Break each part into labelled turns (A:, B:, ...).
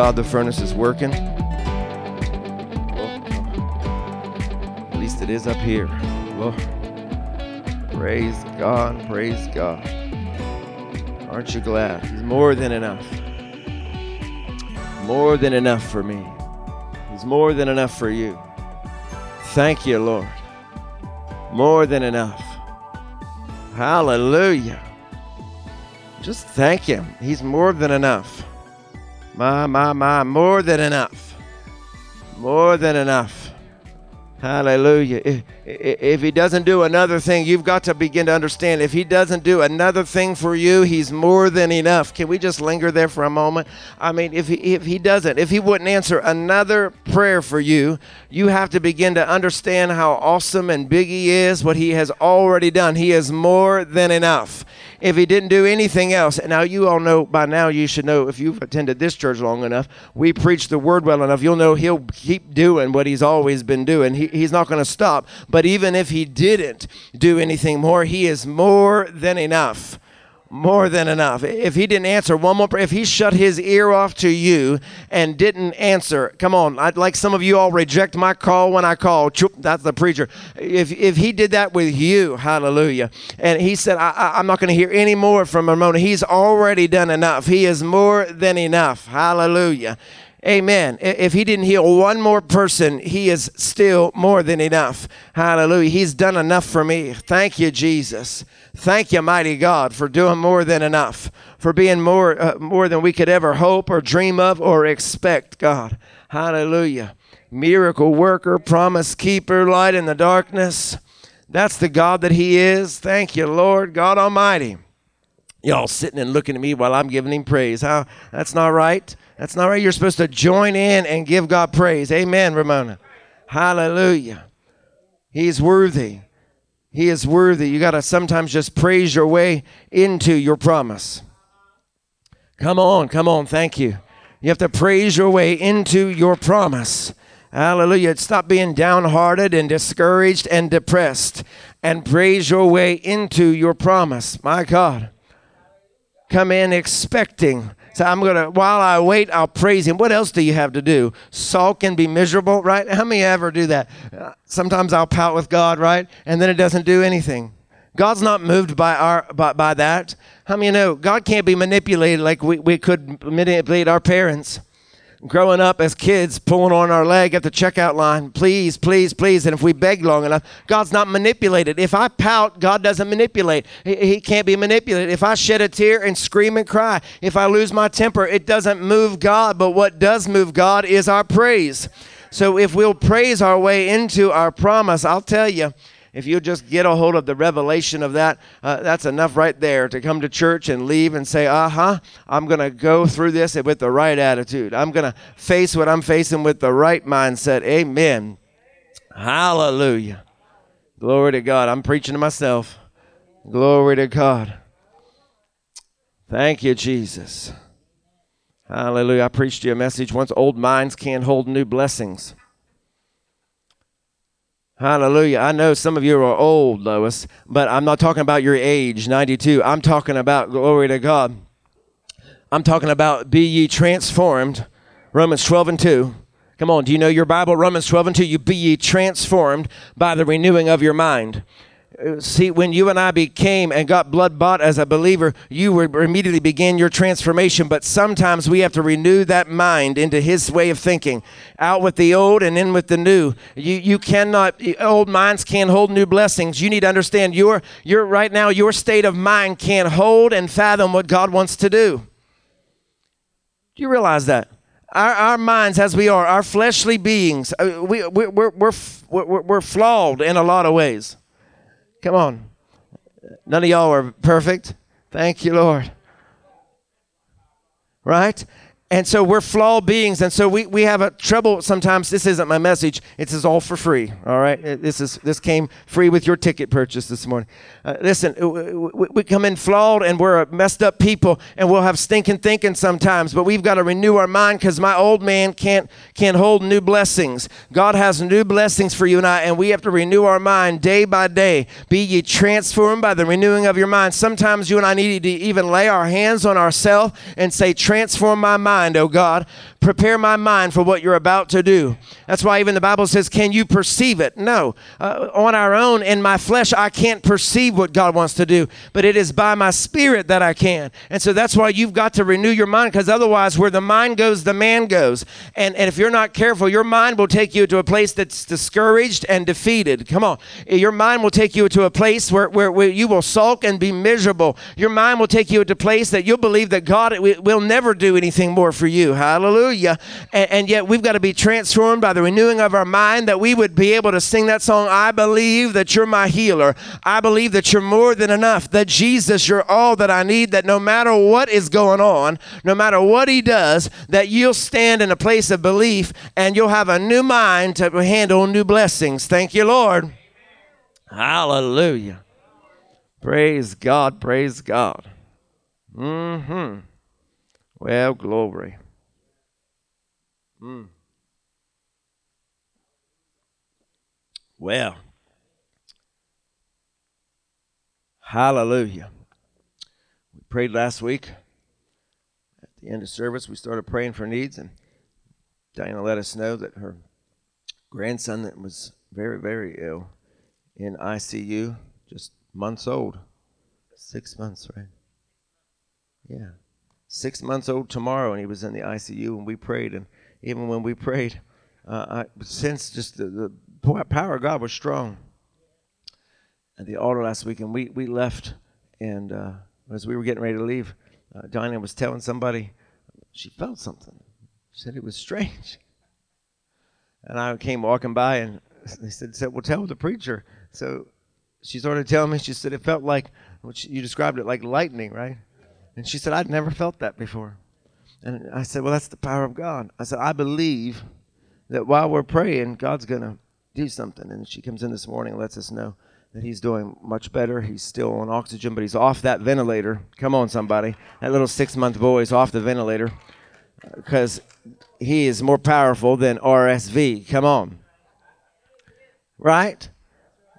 A: God, the furnace is working. At least it is up here. Praise God, praise God. Aren't you glad? He's more than enough. More than enough for me. He's more than enough for you. Thank you, Lord. More than enough. Hallelujah. Just thank Him. He's more than enough. My, my, my, more than enough. More than enough. Hallelujah. If, if, he doesn't do another thing, you've got to begin to understand. If he doesn't do another thing for you, he's more than enough. Can we just linger there for a moment? I mean, if he, if he doesn't, if he wouldn't answer another prayer for you, you have to begin to understand how awesome and big he is, what he has already done. He is more than enough if he didn't do anything else. And Now, you all know by now, you should know if you've attended this church long enough, we preach the word well enough, you'll know he'll keep doing what he's always been doing. He, he's not going to stop. But even if he didn't do anything more, he is more than enough more than enough. If he didn't answer one more, if he shut his ear off to you and didn't answer, come on, I'd like some of you all reject my call when I call. That's the preacher. If if he did that with you, hallelujah. And he said, I, am not going to hear any more from Ramona. He's already done enough. He is more than enough. Hallelujah. Amen. If he didn't heal one more person, he is still more than enough. Hallelujah. He's done enough for me. Thank you, Jesus. Thank you, mighty God, for doing more than enough, for being more, uh, more than we could ever hope or dream of or expect, God. Hallelujah. Miracle worker, promise keeper, light in the darkness. That's the God that He is. Thank you, Lord, God Almighty. Y'all sitting and looking at me while I'm giving Him praise. How? That's not right. That's not right. You're supposed to join in and give God praise. Amen, Ramona. Hallelujah. He's worthy. He is worthy. You got to sometimes just praise your way into your promise. Come on, come on. Thank you. You have to praise your way into your promise. Hallelujah. Stop being downhearted and discouraged and depressed and praise your way into your promise. My God. Come in expecting so I'm going to, while I wait, I'll praise him. What else do you have to do? Sulk and be miserable, right? How many ever do that? Uh, sometimes I'll pout with God, right? And then it doesn't do anything. God's not moved by our by, by that. How many know God can't be manipulated like we, we could manipulate our parents? Growing up as kids pulling on our leg at the checkout line, please, please, please. And if we beg long enough, God's not manipulated. If I pout, God doesn't manipulate. He, he can't be manipulated. If I shed a tear and scream and cry, if I lose my temper, it doesn't move God. But what does move God is our praise. So if we'll praise our way into our promise, I'll tell you, if you just get a hold of the revelation of that, uh, that's enough right there to come to church and leave and say, uh huh, I'm going to go through this with the right attitude. I'm going to face what I'm facing with the right mindset. Amen. Hallelujah. Glory to God. I'm preaching to myself. Glory to God. Thank you, Jesus. Hallelujah. I preached you a message once old minds can't hold new blessings. Hallelujah. I know some of you are old, Lois, but I'm not talking about your age, 92. I'm talking about, glory to God. I'm talking about be ye transformed, Romans 12 and 2. Come on, do you know your Bible? Romans 12 and 2. You be ye transformed by the renewing of your mind see, when you and I became and got blood bought as a believer, you were immediately began your transformation. But sometimes we have to renew that mind into His way of thinking, out with the old and in with the new. You you cannot old minds can't hold new blessings. You need to understand your your right now your state of mind can't hold and fathom what God wants to do. Do you realize that? Our, our minds, as we are, our fleshly beings, uh, we, we, we're, we're, we're, we're flawed in a lot of ways. Come on. None of y'all are perfect. Thank you, Lord. Right? And so we're flawed beings. And so we, we have a trouble sometimes. This isn't my message. It is all for free. All right. This is this came free with your ticket purchase this morning. Uh, listen, we, we come in flawed and we're messed up people and we'll have stinking thinking sometimes, but we've got to renew our mind because my old man can't can't hold new blessings. God has new blessings for you and I, and we have to renew our mind day by day. Be ye transformed by the renewing of your mind. Sometimes you and I need to even lay our hands on ourselves and say, Transform my mind, oh God. Prepare my mind for what you're about to do. That's why even the Bible says, Can you perceive it? No. Uh, on our own, in my flesh, I can't perceive what God wants to do, but it is by my spirit that I can. And so that's why you've got to renew your mind because otherwise, where the mind goes, the man goes. And, and if you're not careful, your mind will take you to a place that's discouraged and defeated. Come on. Your mind will take you to a place where, where, where you will sulk and be miserable. Your mind will take you to a place that you'll believe that God will never do anything more for you. Hallelujah. And, and yet we've got to be transformed by the renewing of our mind that we would be able to sing that song, I believe that you're my healer. I believe that you're more than enough, that Jesus, you're all that I need, that no matter what is going on, no matter what he does, that you'll stand in a place of belief and you'll have a new mind to handle new blessings. Thank you, Lord. Hallelujah. Praise God. Praise God. Mm-hmm. Well, glory. Mm. Well, hallelujah. We prayed last week. At the end of service, we started praying for needs, and Diana let us know that her grandson that was very, very ill in ICU, just months old. Six months, right? Yeah. Six months old tomorrow, and he was in the ICU, and we prayed, and even when we prayed, uh, I sensed just the, the power of God was strong at the altar last week, and we, we left, and uh, as we were getting ready to leave, uh, Dinah was telling somebody she felt something. She said it was strange. And I came walking by, and they said, said "Well, tell the preacher." So she started telling me. She said it felt like, you described it like lightning, right? And she said, "I'd never felt that before." And I said, Well, that's the power of God. I said, I believe that while we're praying, God's going to do something. And she comes in this morning and lets us know that he's doing much better. He's still on oxygen, but he's off that ventilator. Come on, somebody. That little six month boy is off the ventilator because he is more powerful than RSV. Come on. Right?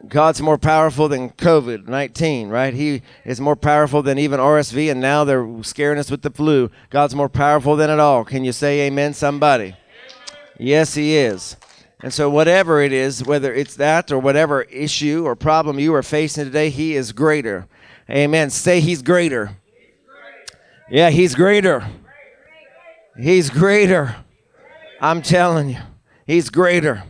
A: God's more powerful than COVID 19, right? He is more powerful than even RSV, and now they're scaring us with the flu. God's more powerful than it all. Can you say amen, somebody? Yes, He is. And so, whatever it is, whether it's that or whatever issue or problem you are facing today, He is greater. Amen. Say He's greater. Yeah, He's greater. He's greater. I'm telling you, He's greater.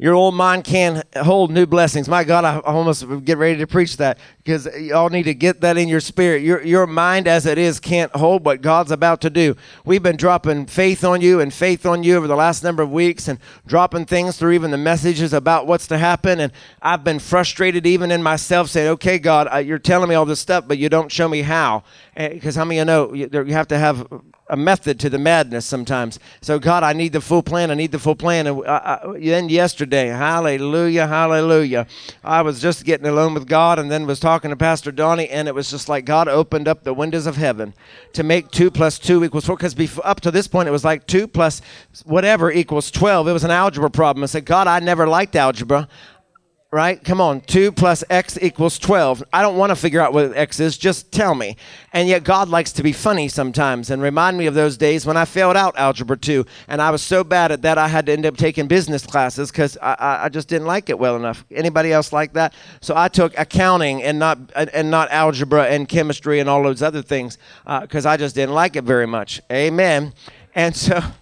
A: Your old mind can't hold new blessings. My God, I almost get ready to preach that because y'all need to get that in your spirit. Your, your mind, as it is, can't hold what God's about to do. We've been dropping faith on you and faith on you over the last number of weeks and dropping things through even the messages about what's to happen. And I've been frustrated even in myself saying, okay, God, uh, you're telling me all this stuff, but you don't show me how. Eh, because how many of you know you have to have a method to the madness sometimes. So, God, I need the full plan. I need the full plan. And I, I, then yesterday, hallelujah, hallelujah, I was just getting alone with God and then was talking to Pastor Donnie, and it was just like God opened up the windows of heaven to make two plus two equals four. Because up to this point, it was like two plus whatever equals 12. It was an algebra problem. I said, God, I never liked algebra right? Come on, 2 plus x equals 12. I don't want to figure out what x is, just tell me. And yet, God likes to be funny sometimes and remind me of those days when I failed out Algebra 2. And I was so bad at that, I had to end up taking business classes because I, I just didn't like it well enough. Anybody else like that? So I took accounting and not, and not algebra and chemistry and all those other things because uh, I just didn't like it very much. Amen. And so.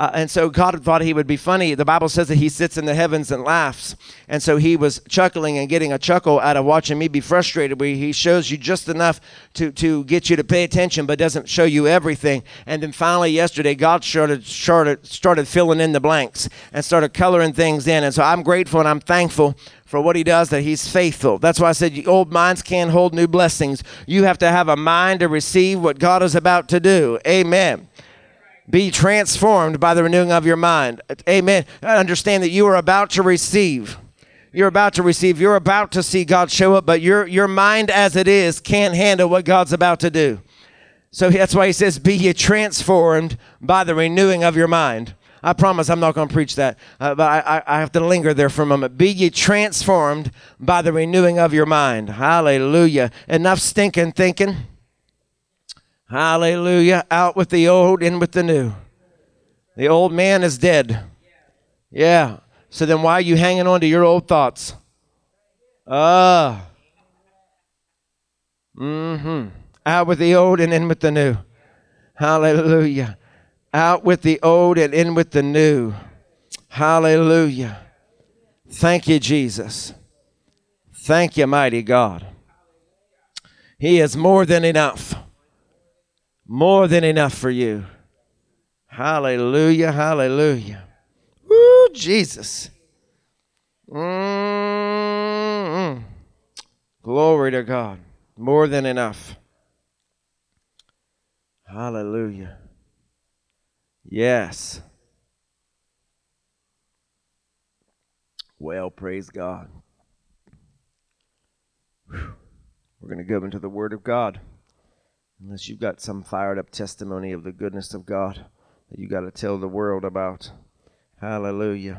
A: Uh, and so God thought he would be funny. The Bible says that he sits in the heavens and laughs. And so he was chuckling and getting a chuckle out of watching me be frustrated. Where he shows you just enough to, to get you to pay attention, but doesn't show you everything. And then finally, yesterday, God started, started, started filling in the blanks and started coloring things in. And so I'm grateful and I'm thankful for what he does, that he's faithful. That's why I said old minds can't hold new blessings. You have to have a mind to receive what God is about to do. Amen. Be transformed by the renewing of your mind. Amen. Understand that you are about to receive. You're about to receive. You're about to see God show up, but your, your mind as it is can't handle what God's about to do. So that's why he says, Be ye transformed by the renewing of your mind. I promise I'm not going to preach that, uh, but I, I, have to linger there for a moment. Be ye transformed by the renewing of your mind. Hallelujah. Enough stinking thinking. Hallelujah. Out with the old, in with the new. The old man is dead. Yeah. So then why are you hanging on to your old thoughts? Ah. Uh, mm-hmm. Out with the old and in with the new. Hallelujah. Out with the old and in with the new. Hallelujah. Thank you, Jesus. Thank you, mighty God. He is more than enough. More than enough for you. Hallelujah, hallelujah. Woo, Jesus. Mm-mm. Glory to God. More than enough. Hallelujah. Yes. Well, praise God. We're going to go into the Word of God. Unless you've got some fired up testimony of the goodness of God that you got to tell the world about. Hallelujah.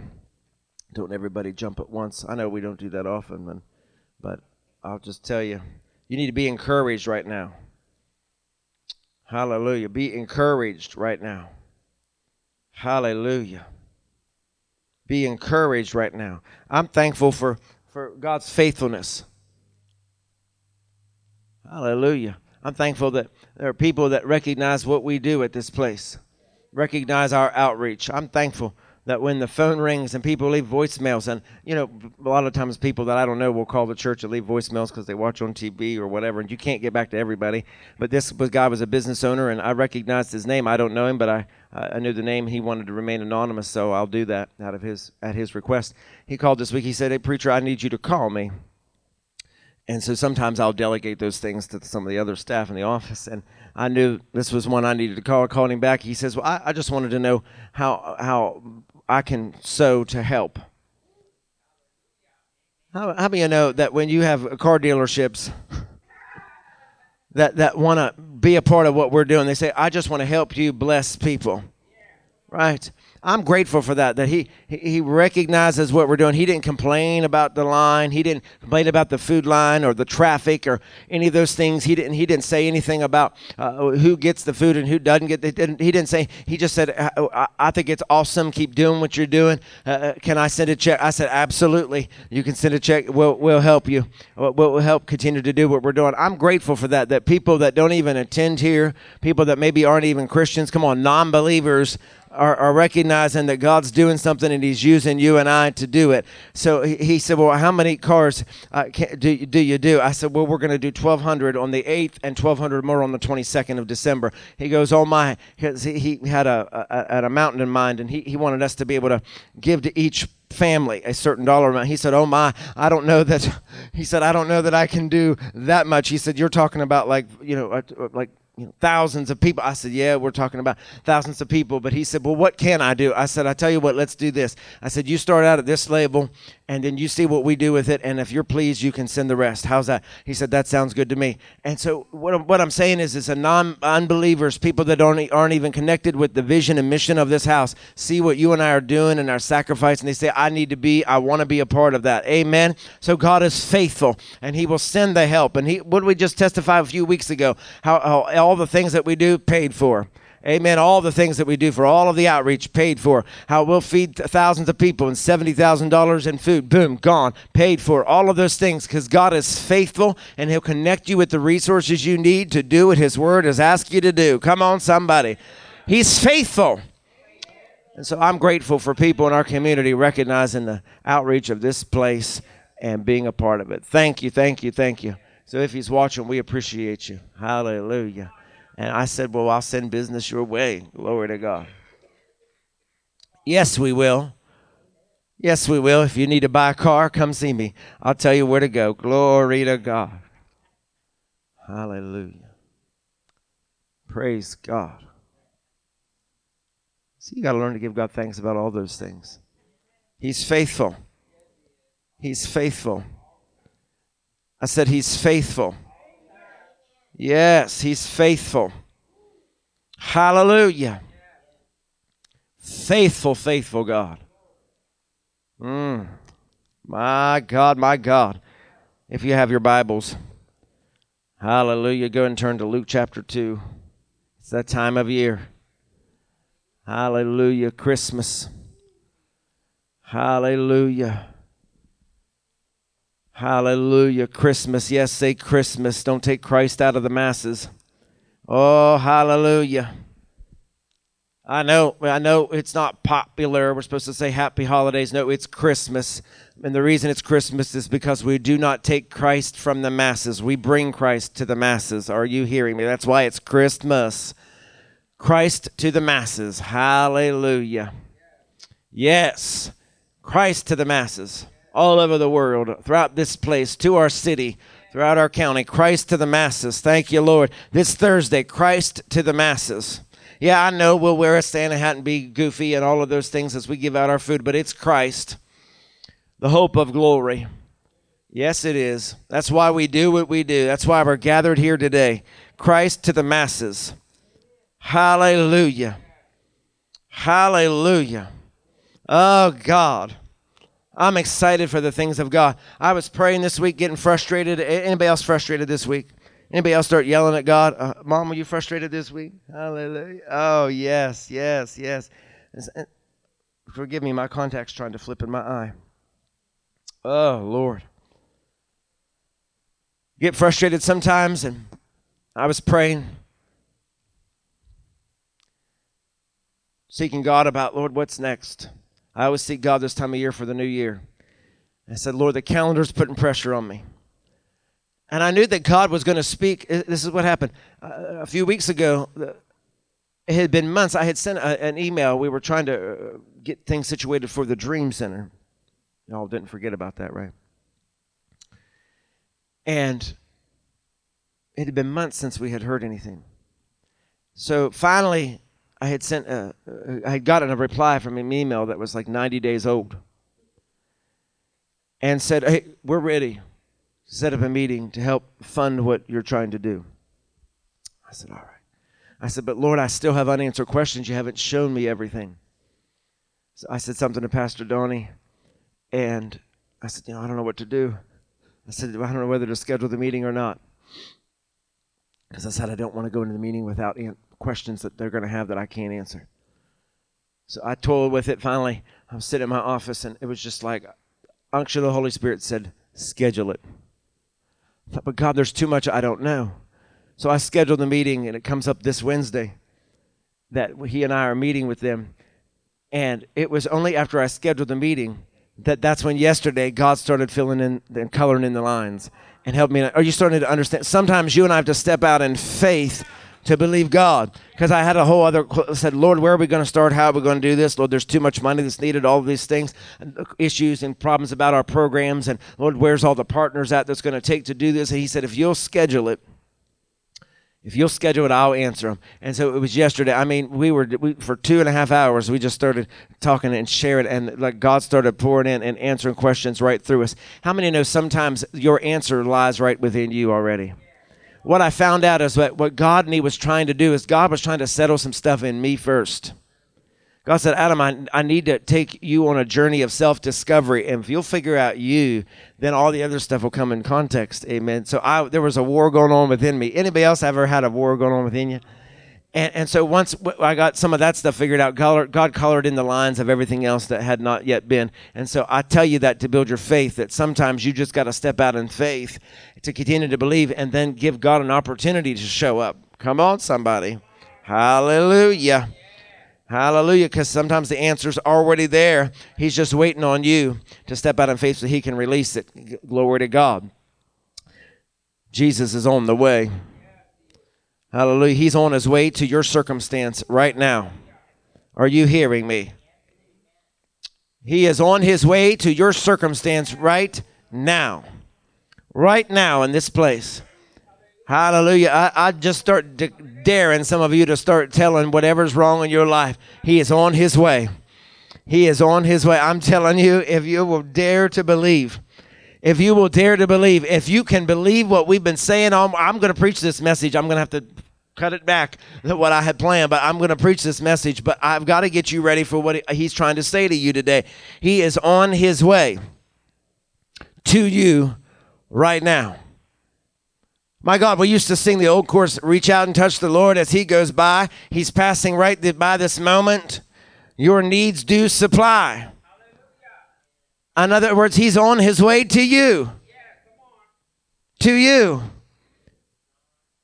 A: Don't everybody jump at once. I know we don't do that often, but I'll just tell you, you need to be encouraged right now. Hallelujah. Be encouraged right now. Hallelujah. Be encouraged right now. I'm thankful for, for God's faithfulness. Hallelujah. I'm thankful that there are people that recognize what we do at this place, recognize our outreach. I'm thankful that when the phone rings and people leave voicemails, and you know, a lot of times people that I don't know will call the church and leave voicemails because they watch on TV or whatever, and you can't get back to everybody. But this guy was a business owner, and I recognized his name. I don't know him, but I I knew the name. He wanted to remain anonymous, so I'll do that out of his at his request. He called this week. He said, "Hey, preacher, I need you to call me." And so sometimes I'll delegate those things to some of the other staff in the office. And I knew this was one I needed to call. I called him back. He says, "Well, I, I just wanted to know how how I can sow to help." How, how many you know that when you have car dealerships that that want to be a part of what we're doing, they say, "I just want to help you bless people," right? I'm grateful for that. That he he recognizes what we're doing. He didn't complain about the line. He didn't complain about the food line or the traffic or any of those things. He didn't he didn't say anything about uh, who gets the food and who doesn't get. It. He didn't say. He just said, "I, I think it's awesome. Keep doing what you're doing. Uh, uh, can I send a check?" I said, "Absolutely. You can send a check. We'll we'll help you. We'll, we'll help continue to do what we're doing." I'm grateful for that. That people that don't even attend here, people that maybe aren't even Christians, come on, non-believers are, are, recognizing that God's doing something and He's using you and I to do it. So he, he said, Well, how many cars uh, can, do, do you do? I said, Well, we're going to do 1,200 on the 8th and 1,200 more on the 22nd of December. He goes, Oh, my. He, he had a, a, a mountain in mind and he, he wanted us to be able to give to each family a certain dollar amount. He said, "Oh my, I don't know that." He said, "I don't know that I can do that much." He said, "You're talking about like you know, uh, like you know, thousands of people. I said, yeah, we're talking about thousands of people. But he said, well, what can I do? I said, I tell you what, let's do this. I said, you start out at this label and then you see what we do with it. And if you're pleased, you can send the rest. How's that? He said, that sounds good to me. And so what I'm, what I'm saying is, it's a non-unbelievers, people that aren't, aren't even connected with the vision and mission of this house, see what you and I are doing and our sacrifice. And they say, I need to be, I want to be a part of that. Amen. So God is faithful and he will send the help. And he, what we just testify a few weeks ago? How, how all the things that we do paid for. Amen. All the things that we do for all of the outreach paid for. How we'll feed thousands of people and $70,000 in food. Boom, gone. Paid for. All of those things because God is faithful and He'll connect you with the resources you need to do what His Word has asked you to do. Come on, somebody. He's faithful. And so I'm grateful for people in our community recognizing the outreach of this place and being a part of it. Thank you, thank you, thank you. So if He's watching, we appreciate you. Hallelujah. And I said, Well, I'll send business your way. Glory to God. Yes, we will. Yes, we will. If you need to buy a car, come see me. I'll tell you where to go. Glory to God. Hallelujah. Praise God. So you got to learn to give God thanks about all those things. He's faithful. He's faithful. I said, He's faithful. Yes, He's faithful. Hallelujah. Faithful, faithful God. Mm. My God, my God. If you have your Bibles, hallelujah, go and turn to Luke chapter 2. It's that time of year. Hallelujah, Christmas. Hallelujah. Hallelujah, Christmas. Yes, say Christmas. Don't take Christ out of the masses. Oh, hallelujah. I know, I know it's not popular. We're supposed to say happy holidays. No, it's Christmas. And the reason it's Christmas is because we do not take Christ from the masses. We bring Christ to the masses. Are you hearing me? That's why it's Christmas. Christ to the masses. Hallelujah. Yes, Christ to the masses all over the world, throughout this place, to our city, throughout our county. Christ to the masses. Thank you, Lord. This Thursday, Christ to the masses. Yeah, I know we'll wear a Santa hat and be goofy and all of those things as we give out our food, but it's Christ, the hope of glory. Yes, it is. That's why we do what we do. That's why we're gathered here today. Christ to the masses. Hallelujah. Hallelujah. Oh, God. I'm excited for the things of God. I was praying this week, getting frustrated. Anybody else frustrated this week? Anybody else start yelling at God? Uh, Mom, were you frustrated this week? Hallelujah. Oh, yes, yes, yes. Forgive me, my contact's trying to flip in my eye. Oh, Lord. Get frustrated sometimes, and I was praying, seeking God about, Lord, what's next? I always seek God this time of year for the new year. I said, Lord, the calendar's putting pressure on me. And I knew that God was going to speak. This is what happened. A few weeks ago, it had been months. I had sent a, an email. We were trying to uh, get things situated for the Dream Center. Y'all didn't forget about that, right? And it had been months since we had heard anything. So finally, I had sent a, I had gotten a reply from an email that was like 90 days old and said, Hey, we're ready set up a meeting to help fund what you're trying to do. I said, All right. I said, But Lord, I still have unanswered questions. You haven't shown me everything. So I said something to Pastor Donnie, and I said, You know, I don't know what to do. I said, I don't know whether to schedule the meeting or not. Because I said, I don't want to go into the meeting without questions that they're going to have that I can't answer. So I toiled with it. Finally, I was sitting in my office, and it was just like, unction of the Holy Spirit said, Schedule it thought, but God, there's too much I don't know. So I scheduled the meeting, and it comes up this Wednesday that he and I are meeting with them. And it was only after I scheduled the meeting that that's when yesterday God started filling in and coloring in the lines and helped me. Are you starting to understand? Sometimes you and I have to step out in faith to believe God. Because I had a whole other said, Lord, where are we going to start? How are we going to do this? Lord, there's too much money that's needed. All these things, uh, issues and problems about our programs, and Lord, where's all the partners at that's going to take to do this? And He said, if you'll schedule it. If you'll schedule it, I'll answer them. And so it was yesterday. I mean, we were we, for two and a half hours. We just started talking and sharing, and like God started pouring in and answering questions right through us. How many know sometimes your answer lies right within you already? What I found out is that what God and He was trying to do is God was trying to settle some stuff in me first. God said, Adam, I, I need to take you on a journey of self discovery. And if you'll figure out you, then all the other stuff will come in context. Amen. So I, there was a war going on within me. Anybody else ever had a war going on within you? And, and so once I got some of that stuff figured out, God, God colored in the lines of everything else that had not yet been. And so I tell you that to build your faith, that sometimes you just got to step out in faith to continue to believe and then give God an opportunity to show up. Come on, somebody. Hallelujah. Hallelujah. Because sometimes the answer's already there. He's just waiting on you to step out in faith so he can release it. Glory to God. Jesus is on the way. Hallelujah. He's on his way to your circumstance right now. Are you hearing me? He is on his way to your circumstance right now. Right now in this place. Hallelujah. I, I just start de- daring some of you to start telling whatever's wrong in your life. He is on his way. He is on his way. I'm telling you, if you will dare to believe, if you will dare to believe, if you can believe what we've been saying, I'm, I'm going to preach this message. I'm going to have to cut it back what I had planned, but I'm going to preach this message. But I've got to get you ready for what he's trying to say to you today. He is on his way to you right now. My God, we used to sing the old chorus, Reach Out and Touch the Lord as He goes by. He's passing right by this moment. Your needs do supply. In other words, He's on His way to you. To you.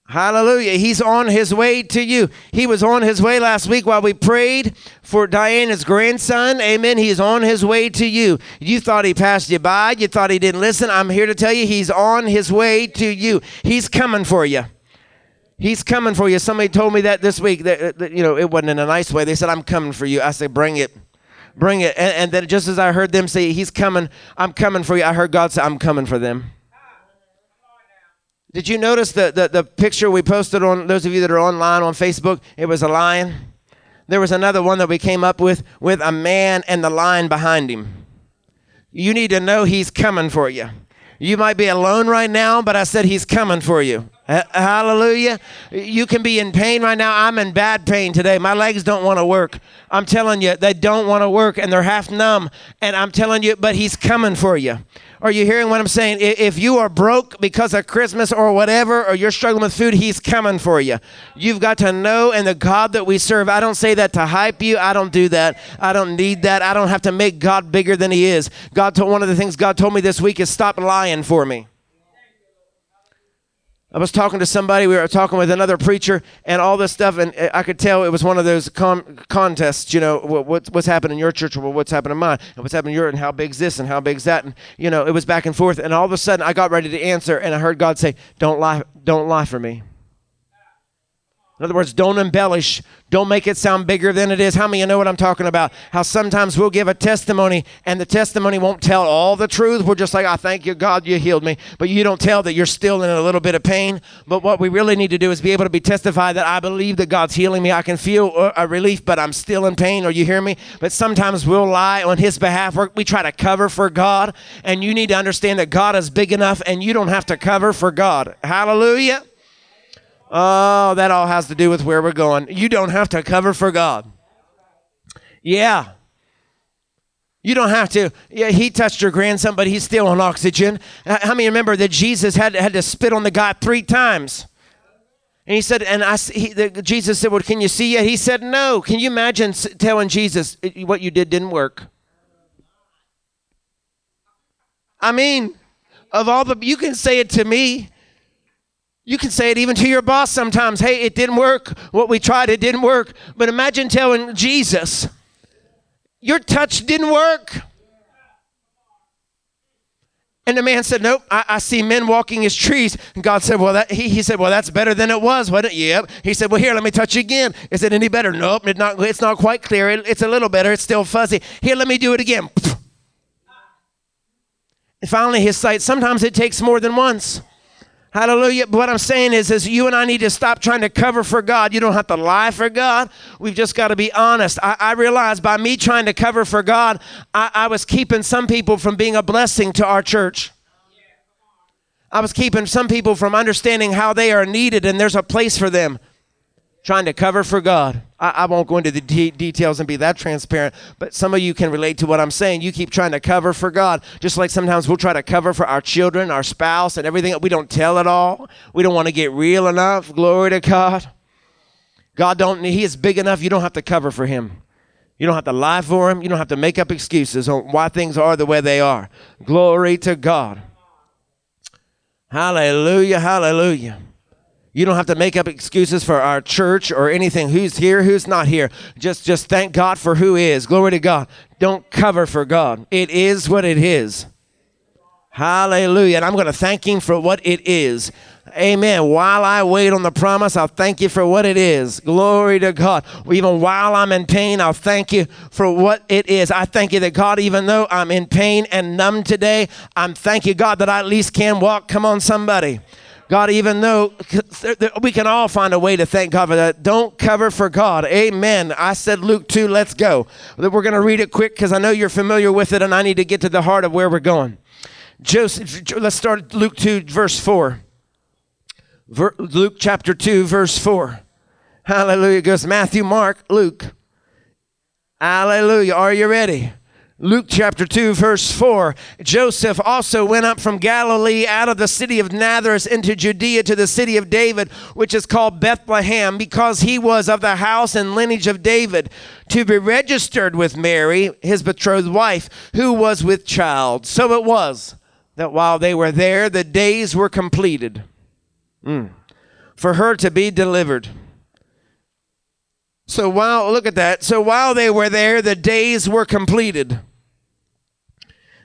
A: Hallelujah. He's on his way to you. He was on his way last week while we prayed for Diana's grandson. Amen. He's on his way to you. You thought he passed you by. You thought he didn't listen. I'm here to tell you he's on his way to you. He's coming for you. He's coming for you. Somebody told me that this week. That, that you know, it wasn't in a nice way. They said, "I'm coming for you." I said, "Bring it, bring it." And, and then just as I heard them say, "He's coming," I'm coming for you. I heard God say, "I'm coming for them." Did you notice the, the, the picture we posted on those of you that are online on Facebook? It was a lion. There was another one that we came up with with a man and the lion behind him. You need to know he's coming for you. You might be alone right now, but I said he's coming for you. Hallelujah. You can be in pain right now. I'm in bad pain today. My legs don't want to work. I'm telling you, they don't want to work and they're half numb. And I'm telling you, but he's coming for you. Are you hearing what I'm saying? If you are broke because of Christmas or whatever, or you're struggling with food, He's coming for you. You've got to know and the God that we serve. I don't say that to hype you. I don't do that. I don't need that. I don't have to make God bigger than He is. God told one of the things God told me this week is stop lying for me. I was talking to somebody, we were talking with another preacher, and all this stuff, and uh, I could tell it was one of those con- contests, you know, what, what's happening in your church, or what's happening in mine, and what's happening in yours, and how big's this, and how big's that, and you know, it was back and forth, and all of a sudden, I got ready to answer, and I heard God say, "Don't lie, don't lie for me." In other words, don't embellish. Don't make it sound bigger than it is. How many you know what I'm talking about? How sometimes we'll give a testimony and the testimony won't tell all the truth. We're just like, I thank you, God, you healed me. But you don't tell that you're still in a little bit of pain. But what we really need to do is be able to be testified that I believe that God's healing me. I can feel a relief, but I'm still in pain. Or you hear me? But sometimes we'll lie on His behalf. We're, we try to cover for God. And you need to understand that God is big enough and you don't have to cover for God. Hallelujah. Oh, that all has to do with where we're going. You don't have to cover for God. Yeah. You don't have to. Yeah, he touched your grandson, but he's still on oxygen. How many remember that Jesus had, had to spit on the guy three times? And he said, and I, he, the, Jesus said, well, can you see yet? He said, no. Can you imagine telling Jesus what you did didn't work? I mean, of all the, you can say it to me. You can say it even to your boss sometimes. Hey, it didn't work. What we tried, it didn't work. But imagine telling Jesus, your touch didn't work. And the man said, Nope, I, I, see men walking as trees. And God said, Well, that, he, he said, Well, that's better than it was, wasn't it? Yep. He said, Well, here, let me touch you again. Is it any better? Nope, it's not, it's not quite clear. It, it's a little better. It's still fuzzy. Here, let me do it again. And finally, his sight, sometimes it takes more than once. Hallelujah. But what I'm saying is, is you and I need to stop trying to cover for God. You don't have to lie for God. We've just got to be honest. I, I realized by me trying to cover for God, I, I was keeping some people from being a blessing to our church. I was keeping some people from understanding how they are needed and there's a place for them trying to cover for God. I, I won't go into the de- details and be that transparent, but some of you can relate to what I'm saying. You keep trying to cover for God, just like sometimes we'll try to cover for our children, our spouse, and everything. We don't tell it all. We don't want to get real enough. Glory to God. God don't. Need He is big enough. You don't have to cover for Him. You don't have to lie for Him. You don't have to make up excuses on why things are the way they are. Glory to God. Hallelujah. Hallelujah. You don't have to make up excuses for our church or anything. Who's here, who's not here. Just just thank God for who is. Glory to God. Don't cover for God. It is what it is. Hallelujah. And I'm going to thank him for what it is. Amen. While I wait on the promise, I'll thank you for what it is. Glory to God. Even while I'm in pain, I'll thank you for what it is. I thank you that God, even though I'm in pain and numb today, I'm thank you, God, that I at least can walk. Come on, somebody. God, even though we can all find a way to thank God for that, don't cover for God. Amen. I said Luke 2, let's go. We're going to read it quick because I know you're familiar with it and I need to get to the heart of where we're going. Joseph, let's start Luke 2, verse 4. Luke chapter 2, verse 4. Hallelujah. It goes Matthew, Mark, Luke. Hallelujah. Are you ready? Luke chapter 2, verse 4 Joseph also went up from Galilee out of the city of Nazareth into Judea to the city of David, which is called Bethlehem, because he was of the house and lineage of David, to be registered with Mary, his betrothed wife, who was with child. So it was that while they were there, the days were completed mm. for her to be delivered. So while, look at that. So while they were there, the days were completed.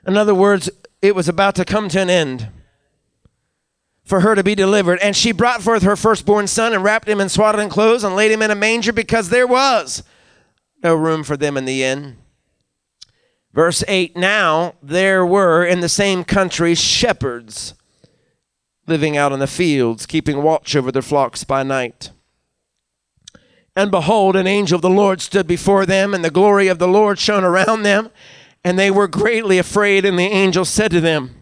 A: In other words, it was about to come to an end for her to be delivered. And she brought forth her firstborn son and wrapped him in swaddling clothes and laid him in a manger because there was no room for them in the inn. Verse 8 Now there were in the same country shepherds living out in the fields, keeping watch over their flocks by night. And behold, an angel of the Lord stood before them, and the glory of the Lord shone around them, and they were greatly afraid. And the angel said to them,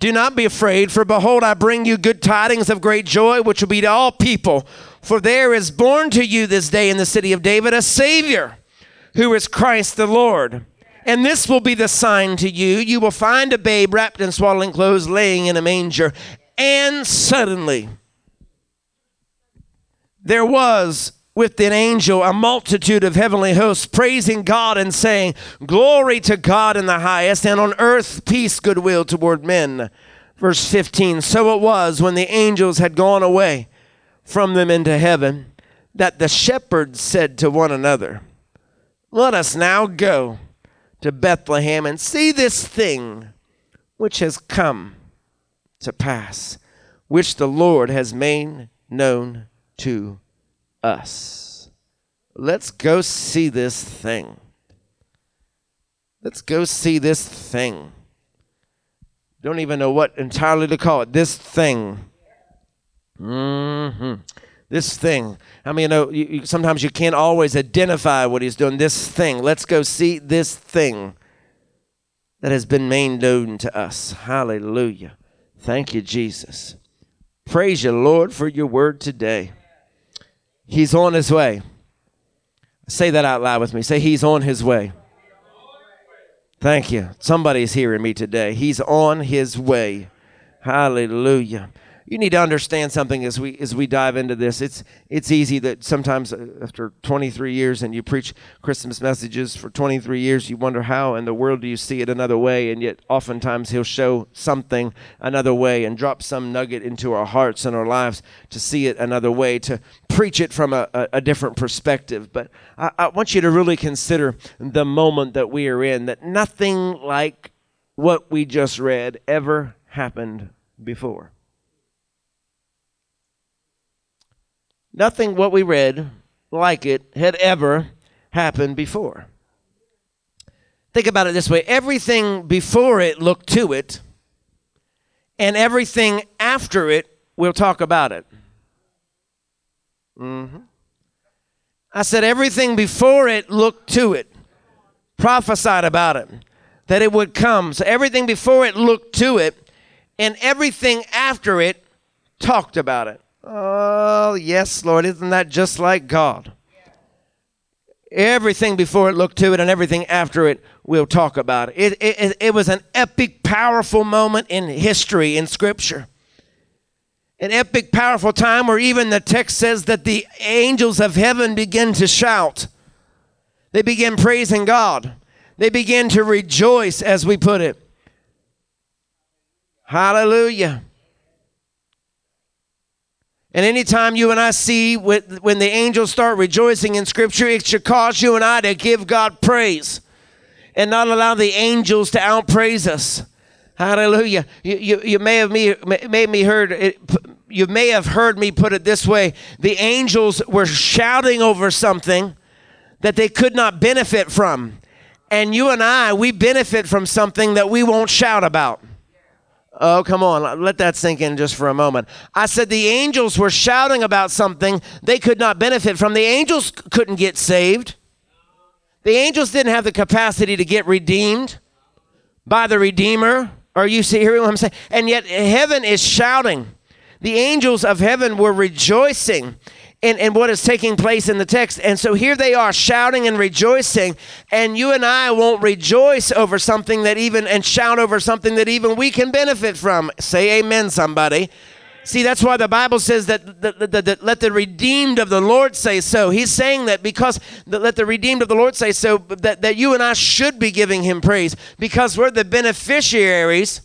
A: Do not be afraid, for behold, I bring you good tidings of great joy, which will be to all people. For there is born to you this day in the city of David a Savior, who is Christ the Lord. And this will be the sign to you. You will find a babe wrapped in swaddling clothes, laying in a manger. And suddenly, there was with an angel a multitude of heavenly hosts praising God and saying, Glory to God in the highest, and on earth peace, goodwill toward men. Verse 15 So it was when the angels had gone away from them into heaven that the shepherds said to one another, Let us now go to Bethlehem and see this thing which has come to pass, which the Lord has made known to us. Let's go see this thing. Let's go see this thing. Don't even know what entirely to call it. This thing. Mm-hmm. This thing. I mean, you know, you, you, sometimes you can't always identify what he's doing. This thing. Let's go see this thing that has been made known to us. Hallelujah. Thank you, Jesus. Praise you, Lord, for your word today. He's on his way. Say that out loud with me. Say, He's on his way. Thank you. Somebody's hearing me today. He's on his way. Hallelujah you need to understand something as we as we dive into this. It's it's easy that sometimes uh, after 23 years and you preach Christmas messages for 23 years, you wonder how in the world do you see it another way, and yet oftentimes He'll show something another way and drop some nugget into our hearts and our lives to see it another way, to preach it from a, a, a different perspective. But I, I want you to really consider the moment that we are in. That nothing like what we just read ever happened before. Nothing what we read like it had ever happened before. Think about it this way everything before it looked to it, and everything after it, we'll talk about it. Mm-hmm. I said everything before it looked to it, prophesied about it, that it would come. So everything before it looked to it, and everything after it talked about it. Oh, yes, Lord. Isn't that just like God? Everything before it looked to it and everything after it, we'll talk about it. It, it, it was an epic, powerful moment in history, in Scripture. An epic, powerful time where even the text says that the angels of heaven begin to shout. They begin praising God. They begin to rejoice, as we put it. Hallelujah. And anytime you and I see when the angels start rejoicing in Scripture, it should cause you and I to give God praise and not allow the angels to outpraise us. Hallelujah. You, you, you may have me, made me heard you may have heard me put it this way. The angels were shouting over something that they could not benefit from. And you and I, we benefit from something that we won't shout about. Oh, come on. Let that sink in just for a moment. I said the angels were shouting about something they could not benefit from. The angels couldn't get saved. The angels didn't have the capacity to get redeemed by the Redeemer. Are you hearing what I'm saying? And yet heaven is shouting. The angels of heaven were rejoicing in, in what is taking place in the text. And so here they are shouting and rejoicing. And you and I won't rejoice over something that even, and shout over something that even we can benefit from. Say amen, somebody. See, that's why the Bible says that, that, that, that, let the redeemed of the Lord say so. He's saying that because let the redeemed of the Lord say so, that, that you and I should be giving him praise because we're the beneficiaries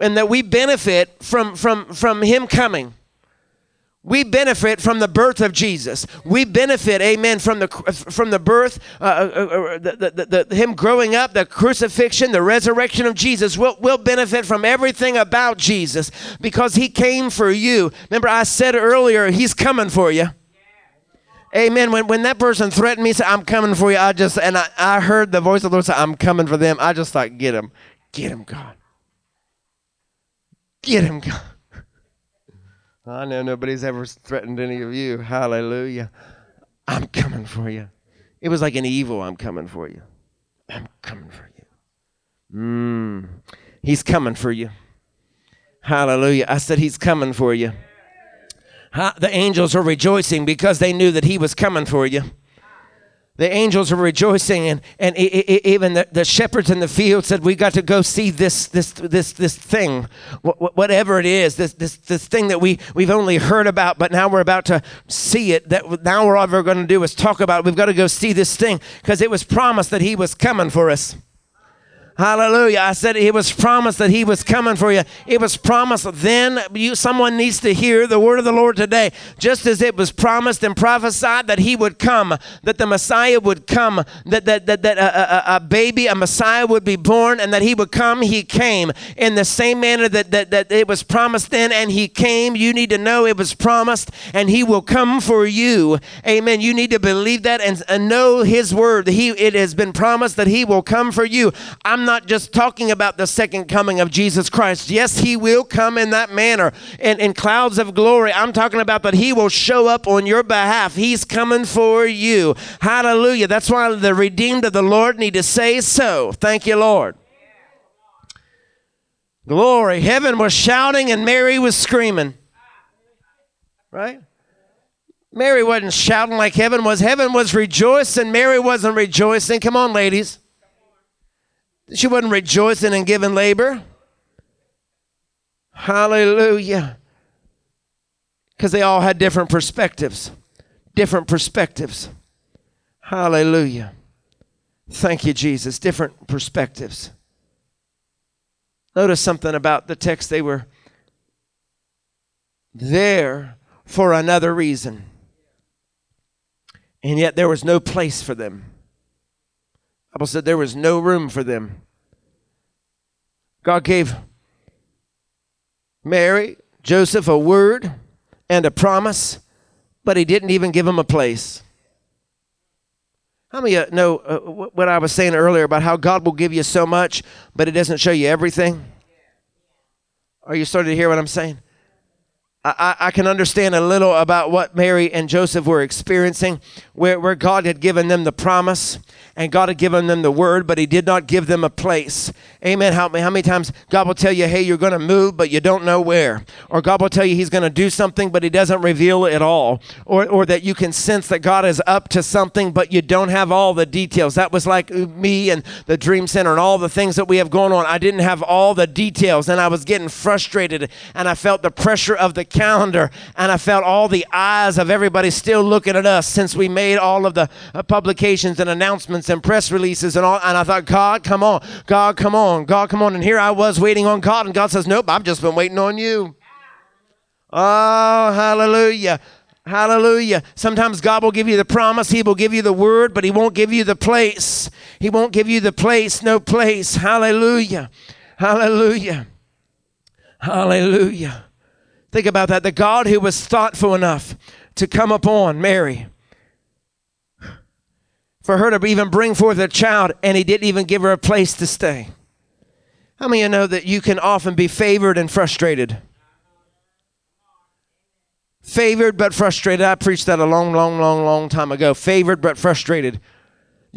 A: and that we benefit from, from, from him coming. We benefit from the birth of Jesus. We benefit, amen, from the from the birth, uh, uh, uh, uh the, the, the, him growing up, the crucifixion, the resurrection of Jesus. We'll, we'll benefit from everything about Jesus because he came for you. Remember, I said earlier, he's coming for you. Amen. When, when that person threatened me, said, I'm coming for you, I just, and I, I heard the voice of the Lord say, I'm coming for them. I just thought, get him. Get him, God. Get him, God. I know nobody's ever threatened any of you. Hallelujah. I'm coming for you. It was like an evil, I'm coming for you. I'm coming for you. Mm, he's coming for you. Hallelujah. I said, He's coming for you. The angels are rejoicing because they knew that He was coming for you the angels are rejoicing and, and even the, the shepherds in the field said we got to go see this this this this thing whatever it is this this this thing that we we've only heard about but now we're about to see it that now we're all we're going to do is talk about it. we've got to go see this thing because it was promised that he was coming for us Hallelujah. I said it was promised that he was coming for you. It was promised then. You, someone needs to hear the word of the Lord today. Just as it was promised and prophesied that he would come, that the Messiah would come, that, that, that, that a, a, a baby, a Messiah would be born, and that he would come, he came. In the same manner that, that, that it was promised then and he came, you need to know it was promised and he will come for you. Amen. You need to believe that and, and know his word. He, it has been promised that he will come for you. I'm not just talking about the second coming of Jesus Christ. Yes, he will come in that manner in, in clouds of glory. I'm talking about that he will show up on your behalf. He's coming for you. Hallelujah. That's why the redeemed of the Lord need to say so. Thank you, Lord. Glory. Heaven was shouting and Mary was screaming. Right? Mary wasn't shouting like heaven was. Heaven was rejoicing. Mary wasn't rejoicing. Come on, ladies. She wasn't rejoicing and giving labor. Hallelujah. Because they all had different perspectives. Different perspectives. Hallelujah. Thank you, Jesus. Different perspectives. Notice something about the text. They were there for another reason. And yet there was no place for them. Bible said there was no room for them. God gave Mary, Joseph a word and a promise, but he didn't even give them a place. How many of you know uh, what I was saying earlier about how God will give you so much, but it doesn't show you everything? Are you starting to hear what I'm saying? I, I, can understand a little about what Mary and Joseph were experiencing, where, where God had given them the promise and God had given them the word, but He did not give them a place. Amen. How, how many times God will tell you, hey, you're going to move, but you don't know where? Or God will tell you He's going to do something, but He doesn't reveal it all. Or, or that you can sense that God is up to something, but you don't have all the details. That was like me and the Dream Center and all the things that we have going on. I didn't have all the details, and I was getting frustrated, and I felt the pressure of the calendar, and I felt all the eyes of everybody still looking at us since we made all of the uh, publications and announcements and press releases and all. And I thought, God, come on. God, come on. God, come on. And here I was waiting on God. And God says, Nope, I've just been waiting on you. Oh, hallelujah. Hallelujah. Sometimes God will give you the promise, He will give you the word, but He won't give you the place. He won't give you the place, no place. Hallelujah. Hallelujah. Hallelujah. Think about that. The God who was thoughtful enough to come upon Mary for her to even bring forth a child, and he didn't even give her a place to stay. How many of you know that you can often be favored and frustrated? Favored but frustrated. I preached that a long, long, long, long time ago. Favored but frustrated.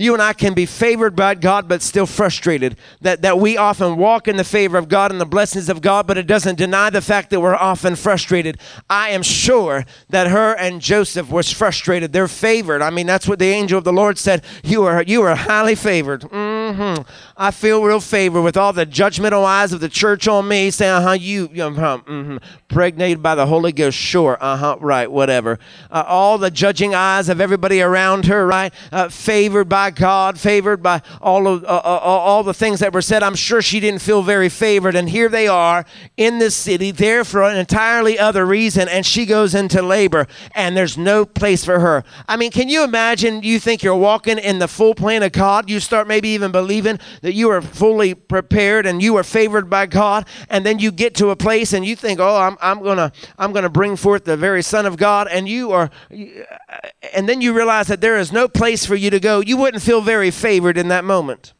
A: You and I can be favored by God, but still frustrated. That, that we often walk in the favor of God and the blessings of God, but it doesn't deny the fact that we're often frustrated. I am sure that her and Joseph was frustrated. They're favored. I mean, that's what the angel of the Lord said. You are, you are highly favored. Mm. Mm-hmm. I feel real favored with all the judgmental eyes of the church on me saying, uh huh, you, uh-huh, mm-hmm. pregnated by the Holy Ghost. Sure, uh huh, right, whatever. Uh, all the judging eyes of everybody around her, right? Uh, favored by by God, favored by all of uh, uh, uh, all the things that were said. I'm sure she didn't feel very favored. And here they are in this city, there for an entirely other reason, and she goes into labor, and there's no place for her. I mean, can you imagine? You think you're walking in the full plan of God. You start maybe even believing that you are fully prepared and you are favored by God, and then you get to a place and you think, "Oh, I'm I'm gonna I'm gonna bring forth the very Son of God," and you are, uh, and then you realize that there is no place for you to go. You wouldn't feel very favored in that moment.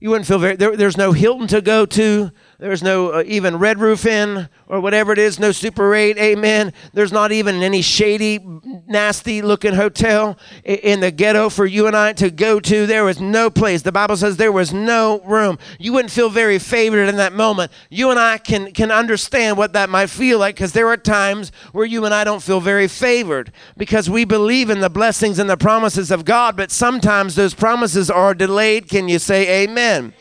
A: You wouldn't feel very, there, there's no Hilton to go to. There's no uh, even Red Roof Inn or whatever it is, no Super 8, amen. There's not even any shady, nasty looking hotel in the ghetto for you and I to go to. There was no place. The Bible says there was no room. You wouldn't feel very favored in that moment. You and I can, can understand what that might feel like because there are times where you and I don't feel very favored because we believe in the blessings and the promises of God, but sometimes those promises are delayed. Can you say amen?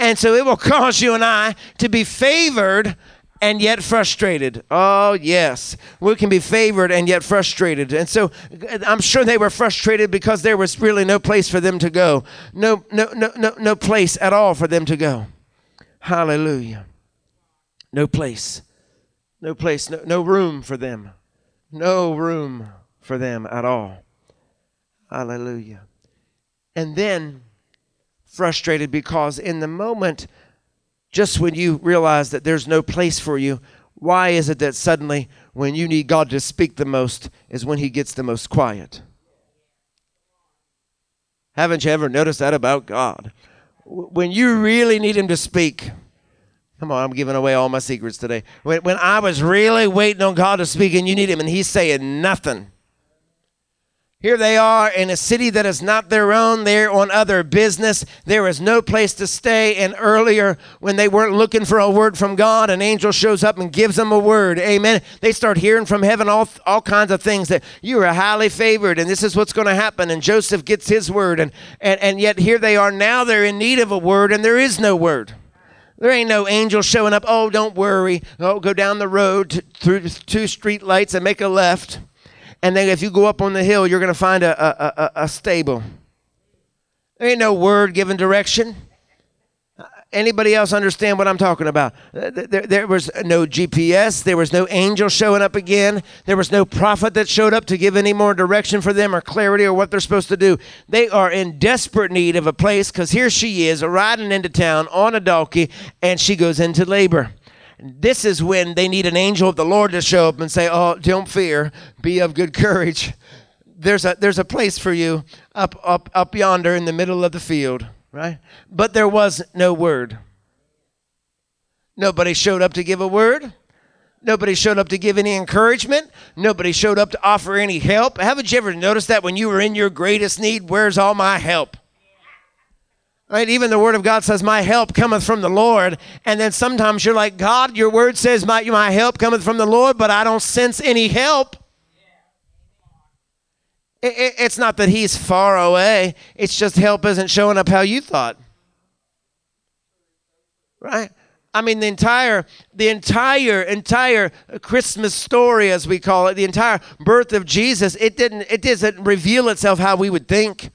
A: And so it will cause you and I to be favored and yet frustrated. Oh, yes. We can be favored and yet frustrated. And so uh, I'm sure they were frustrated because there was really no place for them to go. No no no no no place at all for them to go. Hallelujah. No place. No place, no, no room for them. No room for them at all. Hallelujah. And then frustrated because in the moment, just when you realize that there's no place for you, why is it that suddenly when you need God to speak the most is when He gets the most quiet? Haven't you ever noticed that about God? When you really need Him to speak, come on, I'm giving away all my secrets today. When, when I was really waiting on God to speak and you need Him and He's saying nothing, here they are in a city that is not their own. They're on other business. There is no place to stay. And earlier, when they weren't looking for a word from God, an angel shows up and gives them a word. Amen. They start hearing from heaven all, all kinds of things that you are highly favored and this is what's going to happen. And Joseph gets his word. And, and, and yet here they are now. They're in need of a word and there is no word. There ain't no angel showing up. Oh, don't worry. Oh, go down the road through two street lights and make a left. And then if you go up on the hill, you're going to find a, a, a, a stable. There ain't no word giving direction. Anybody else understand what I'm talking about? There, there, was no GPS. There was no angel showing up again. There was no prophet that showed up to give any more direction for them or clarity or what they're supposed to do. They are in desperate need of a place because here she is riding into town on a donkey and she goes into labor. This is when they need an angel of the Lord to show up and say, "Oh, don't fear, be of good courage. There's a there's a place for you up up up yonder in the middle of the field." Right? But there was no word. Nobody showed up to give a word. Nobody showed up to give any encouragement. Nobody showed up to offer any help. Haven't you ever noticed that when you were in your greatest need, where's all my help? Right? Even the word of God says, My help cometh from the Lord. And then sometimes you're like, God, your word says, My, my help cometh from the Lord, but I don't sense any help. It, it, it's not that he's far away, it's just help isn't showing up how you thought. Right? I mean, the entire, the entire, entire Christmas story, as we call it, the entire birth of Jesus, it didn't, it doesn't reveal itself how we would think.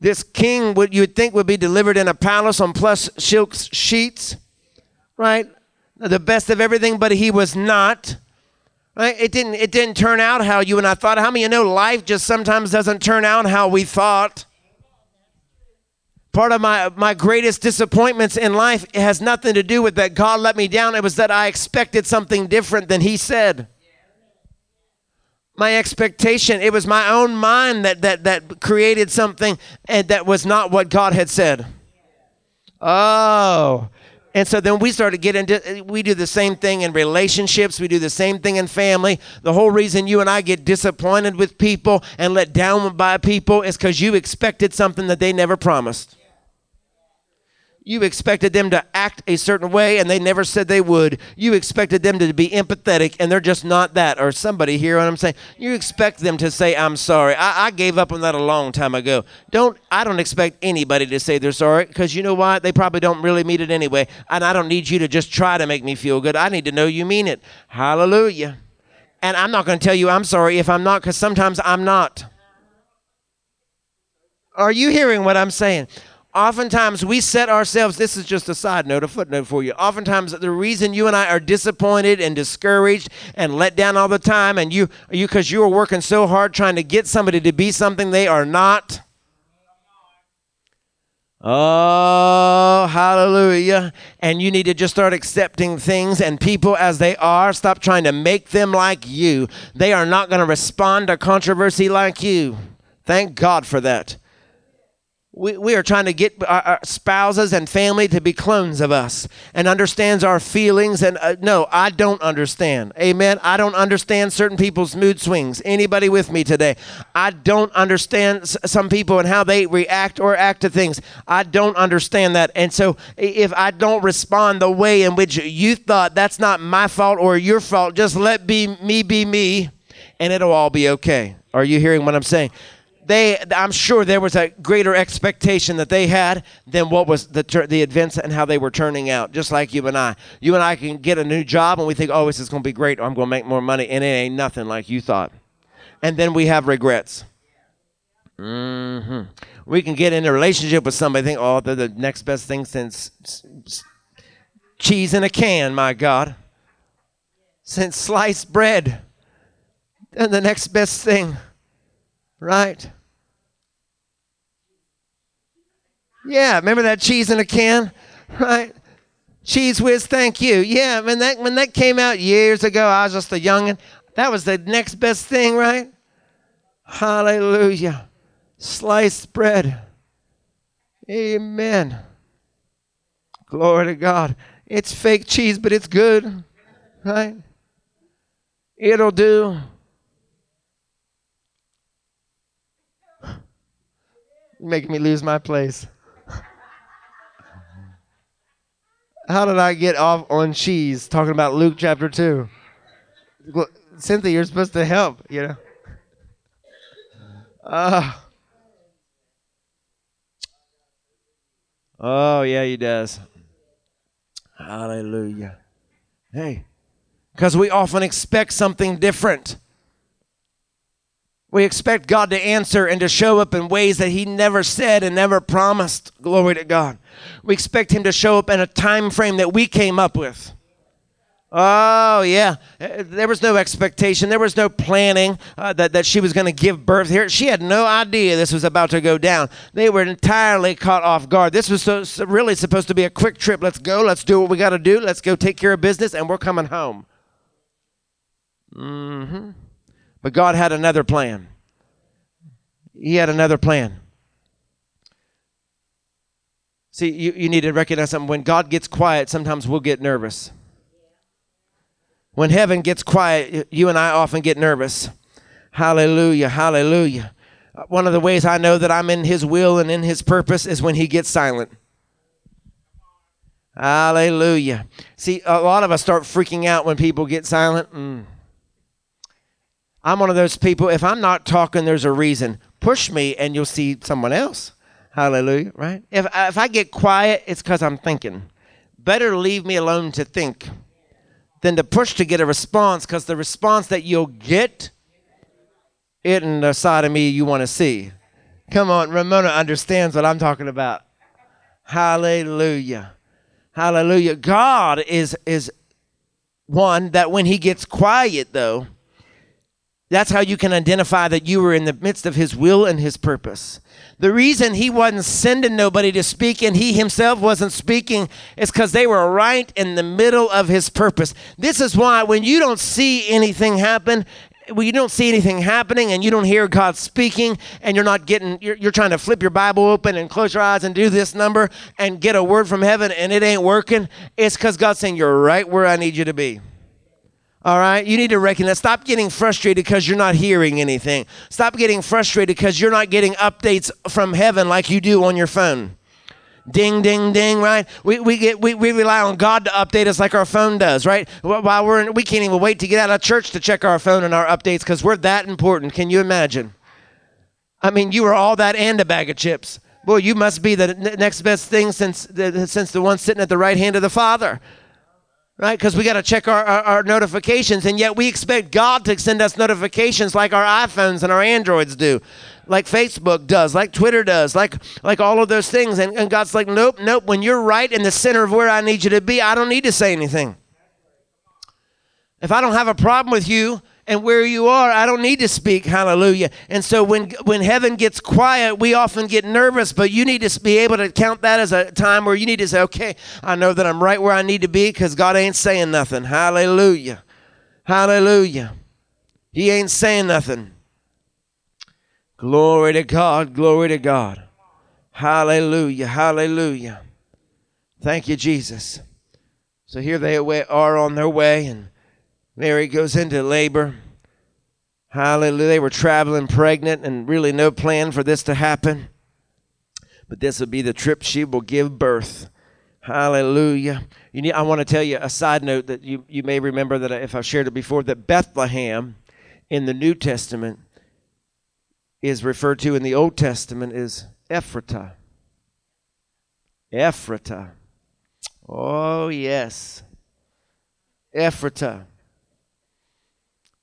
A: This king would you think would be delivered in a palace on plush silk sheets, right? The best of everything, but he was not. Right? It didn't it didn't turn out how you and I thought. How many you know life just sometimes doesn't turn out how we thought? Part of my, my greatest disappointments in life has nothing to do with that God let me down. It was that I expected something different than He said my expectation. It was my own mind that, that, that created something and that was not what God had said. Oh. And so then we start to get into, we do the same thing in relationships. We do the same thing in family. The whole reason you and I get disappointed with people and let down by people is because you expected something that they never promised. You expected them to act a certain way and they never said they would. You expected them to be empathetic and they're just not that. Or somebody here, what I'm saying, you expect them to say, I'm sorry. I, I gave up on that a long time ago. Don't I don't expect anybody to say they're sorry because you know what? They probably don't really mean it anyway. And I don't need you to just try to make me feel good. I need to know you mean it. Hallelujah. And I'm not going to tell you I'm sorry if I'm not because sometimes I'm not. Are you hearing what I'm saying? Oftentimes we set ourselves, this is just a side note, a footnote for you. Oftentimes the reason you and I are disappointed and discouraged and let down all the time, and you, you because you are working so hard trying to get somebody to be something they are not. Oh, hallelujah. And you need to just start accepting things and people as they are. Stop trying to make them like you. They are not going to respond to controversy like you. Thank God for that. We, we are trying to get our, our, spouses and family to be clones of us and understands our feelings. And uh, no, I don't understand. Amen. I don't understand certain people's mood swings. Anybody with me today? I don't understand s- some people and how they react or act to things. I don't understand that. And so if I don't respond the way in which you thought, that's not my fault or your fault. Just let be me be me, and it'll all be okay. Are you hearing what I'm saying? They i'm sure there was a greater expectation that they had than what was the, the events and how they were turning out just like you and i. You and i can get a new job and we think oh this is going to be great. I'm going to make more money and it ain't nothing like you thought. And then we have regrets. Mm-hmm. we can get in a relationship with somebody think oh they're the next best thing since cheese in a can my god. Since sliced bread and the next best thing. Right Yeah, remember that cheese in a can? Right? Cheez Whiz, thank you. Yeah, when that when that came out years ago, I was just a youngin'. That was the next best thing, right? Hallelujah. Sliced bread. Amen. Glory to God. It's fake cheese, but it's good, right? It'll do. Making me lose my place. How did I get off on cheese talking about Luke chapter 2? Well, Cynthia, you're supposed to help, you know. Uh, oh, yeah, he does. Hallelujah. Hey, because we often expect something different. We expect God to answer and to show up in ways that He never said and never promised. Glory to God. We expect Him to show up in a time frame that we came up with. Oh, yeah. There was no expectation. There was no planning uh, that, that she was going to give birth here. She had no idea this was about to go down. They were entirely caught off guard. This was so, so really supposed to be a quick trip. Let's go. Let's do what we got to do. Let's go take care of business, and we're coming home. Mm hmm. But God had another plan. He had another plan. See, you, you need to recognize something. When God gets quiet, sometimes we'll get nervous. When heaven gets quiet, you and I often get nervous. Hallelujah, hallelujah. Uh, one of the ways I know that I'm in His will and in His purpose is when He gets silent. Hallelujah. See, a lot of us start freaking out when people get silent. Mm. I'm one of those people, if I'm not talking, there's a reason. Push me and you'll see someone else. Hallelujah, right? If, if I get quiet, it's because I'm thinking. Better leave me alone to think than to push to get a response because the response that you'll get isn't the side of me you want to see. Come on, Ramona understands what I'm talking about. Hallelujah. Hallelujah. God is is one that when he gets quiet though, that's how you can identify that you were in the midst of his will and his purpose. The reason he wasn't sending nobody to speak and he himself wasn't speaking is because they were right in the middle of his purpose. This is why when you don't see anything happen, when you don't see anything happening and you don't hear God speaking and you're not getting, you're, you're trying to flip your Bible open and close your eyes and do this number and get a word from heaven and it ain't working, it's because God's saying, You're right where I need you to be. All right, you need to recognize. Stop getting frustrated because you're not hearing anything. Stop getting frustrated because you're not getting updates from heaven like you do on your phone. Ding, ding, ding, right? We, we, get, we, we rely on God to update us like our phone does, right? While we're in, we can't even wait to get out of church to check our phone and our updates because we're that important. Can you imagine? I mean, you are all that and a bag of chips. Boy, you must be the next best thing since the, since the one sitting at the right hand of the Father right? Because we got to check our, our, our, notifications, and yet we expect God to send us notifications like our iPhones and our Androids do, like Facebook does, like Twitter does, like like all of those things. And, and God's like, nope, nope. When you're right in the center of where I need you to be, I don't need to say anything. If I don't have a problem with you, and where you are, I don't need to speak. Hallelujah. And so when when heaven gets quiet, we often get nervous, but you need to be able to count that as a time where you need to say, "Okay, I know that I'm right where I need to be cuz God ain't saying nothing." Hallelujah. Hallelujah. He ain't saying nothing. Glory to God. Glory to God. Hallelujah. Hallelujah. Thank you, Jesus. So here they are on their way and Mary goes into labor. Hallelujah. They were traveling pregnant and really no plan for this to happen. But this will be the trip she will give birth. Hallelujah. You need, I want to tell you a side note that you, you may remember that if I shared it before, that Bethlehem in the New Testament is referred to in the Old Testament as Ephratah. Ephratah. Oh, yes. Ephratah.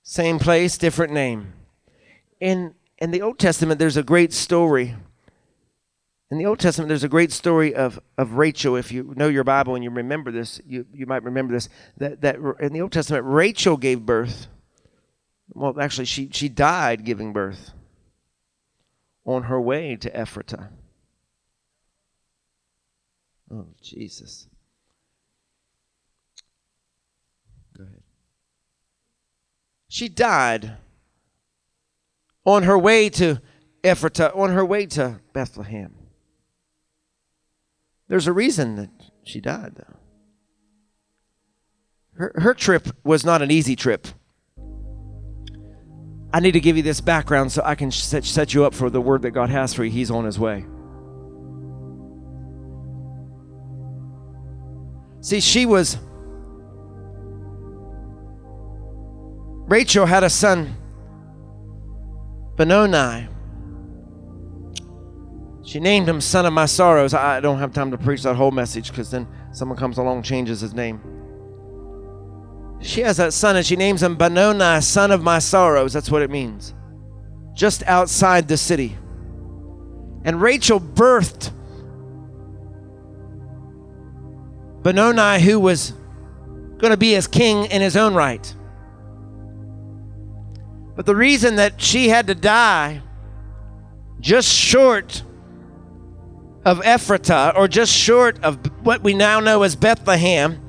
A: Same place, different name. In in the Old Testament, there's a great story. In the Old Testament, there's a great story of, of Rachel. If you know your Bible and you remember this, you, you might remember this. That, that in the Old Testament, Rachel gave birth. Well, actually, she, she died giving birth on her way to Ephratah. Oh, Jesus. She died on her way to Ephratah, on her way to Bethlehem. There's a reason that she died, though. Her, her trip was not an easy trip. I need to give you this background so I can set, set you up for the word that God has for you. He's on his way. See, she was Rachel had a son, Benoni. She named him Son of My Sorrows. I don't have time to preach that whole message because then someone comes along changes his name. She has that son and she names him Benoni, Son of My Sorrows. That's what it means. Just outside the city. And Rachel birthed Benoni, who was going to be his king in his own right. But the reason that she had to die just short of Ephratah, or just short of what we now know as Bethlehem,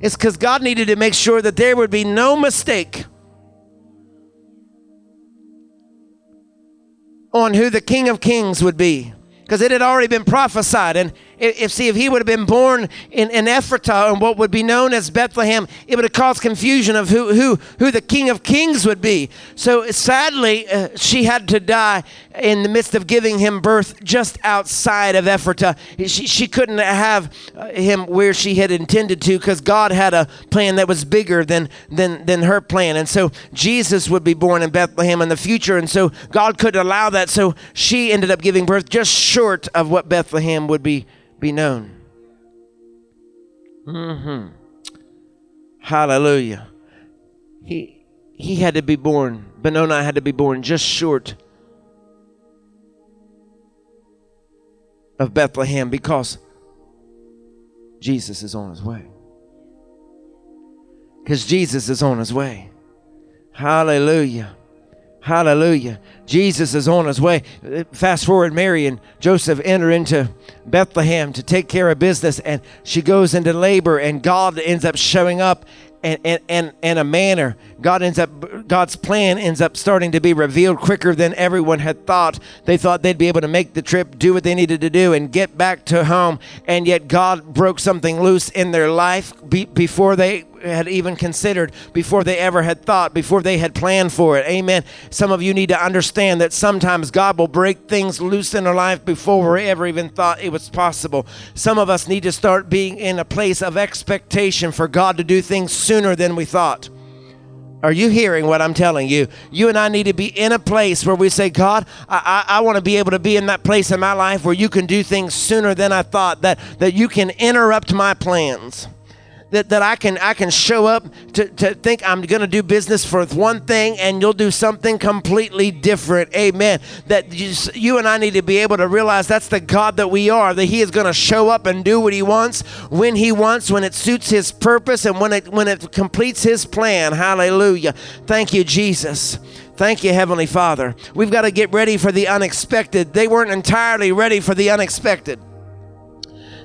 A: is because God needed to make sure that there would be no mistake on who the King of Kings would be. Because it had already been prophesied. And if see if he would have been born in, in Ephratah and what would be known as Bethlehem, it would have caused confusion of who who who the King of Kings would be. So sadly, uh, she had to die in the midst of giving him birth just outside of Ephratah. She she couldn't have uh, him where she had intended to because God had a plan that was bigger than than than her plan. And so Jesus would be born in Bethlehem in the future. And so God couldn't allow that. So she ended up giving birth just short of what Bethlehem would be be known. Mm-hmm. Hallelujah. He he had to be born. Benoni had to be born just short of Bethlehem because Jesus is on his way. Because Jesus is on his way. Hallelujah. Hallelujah. Jesus is on his way. Fast forward, Mary and Joseph enter into Bethlehem to take care of business, and she goes into labor, and God ends up showing up and, and, and, and a manner. God ends up God's plan ends up starting to be revealed quicker than everyone had thought. They thought they'd be able to make the trip, do what they needed to do, and get back to home. And yet God broke something loose in their life be, before they had even considered, before they ever had thought, before they had planned for it. Amen. Some of you need to understand that sometimes God will break things loose in our life before we ever even thought it was possible. Some of us need to start being in a place of expectation for God to do things sooner than we thought. Are you hearing what I'm telling you? You and I need to be in a place where we say, God, I, I, I want to be able to be in that place in my life where you can do things sooner than I thought, that, that you can interrupt my plans that, that I can I can show up to, to think I'm to do business for one thing and you'll do something completely different. Amen. That you, you and I need to be able to realize that's the God that we are, that He is to show up and do what He wants when He wants, when it suits His purpose and when it when it completes His plan. Hallelujah. Thank you, Jesus. Thank you, Heavenly Father. We've got to get ready for the unexpected. They weren't entirely ready for the unexpected.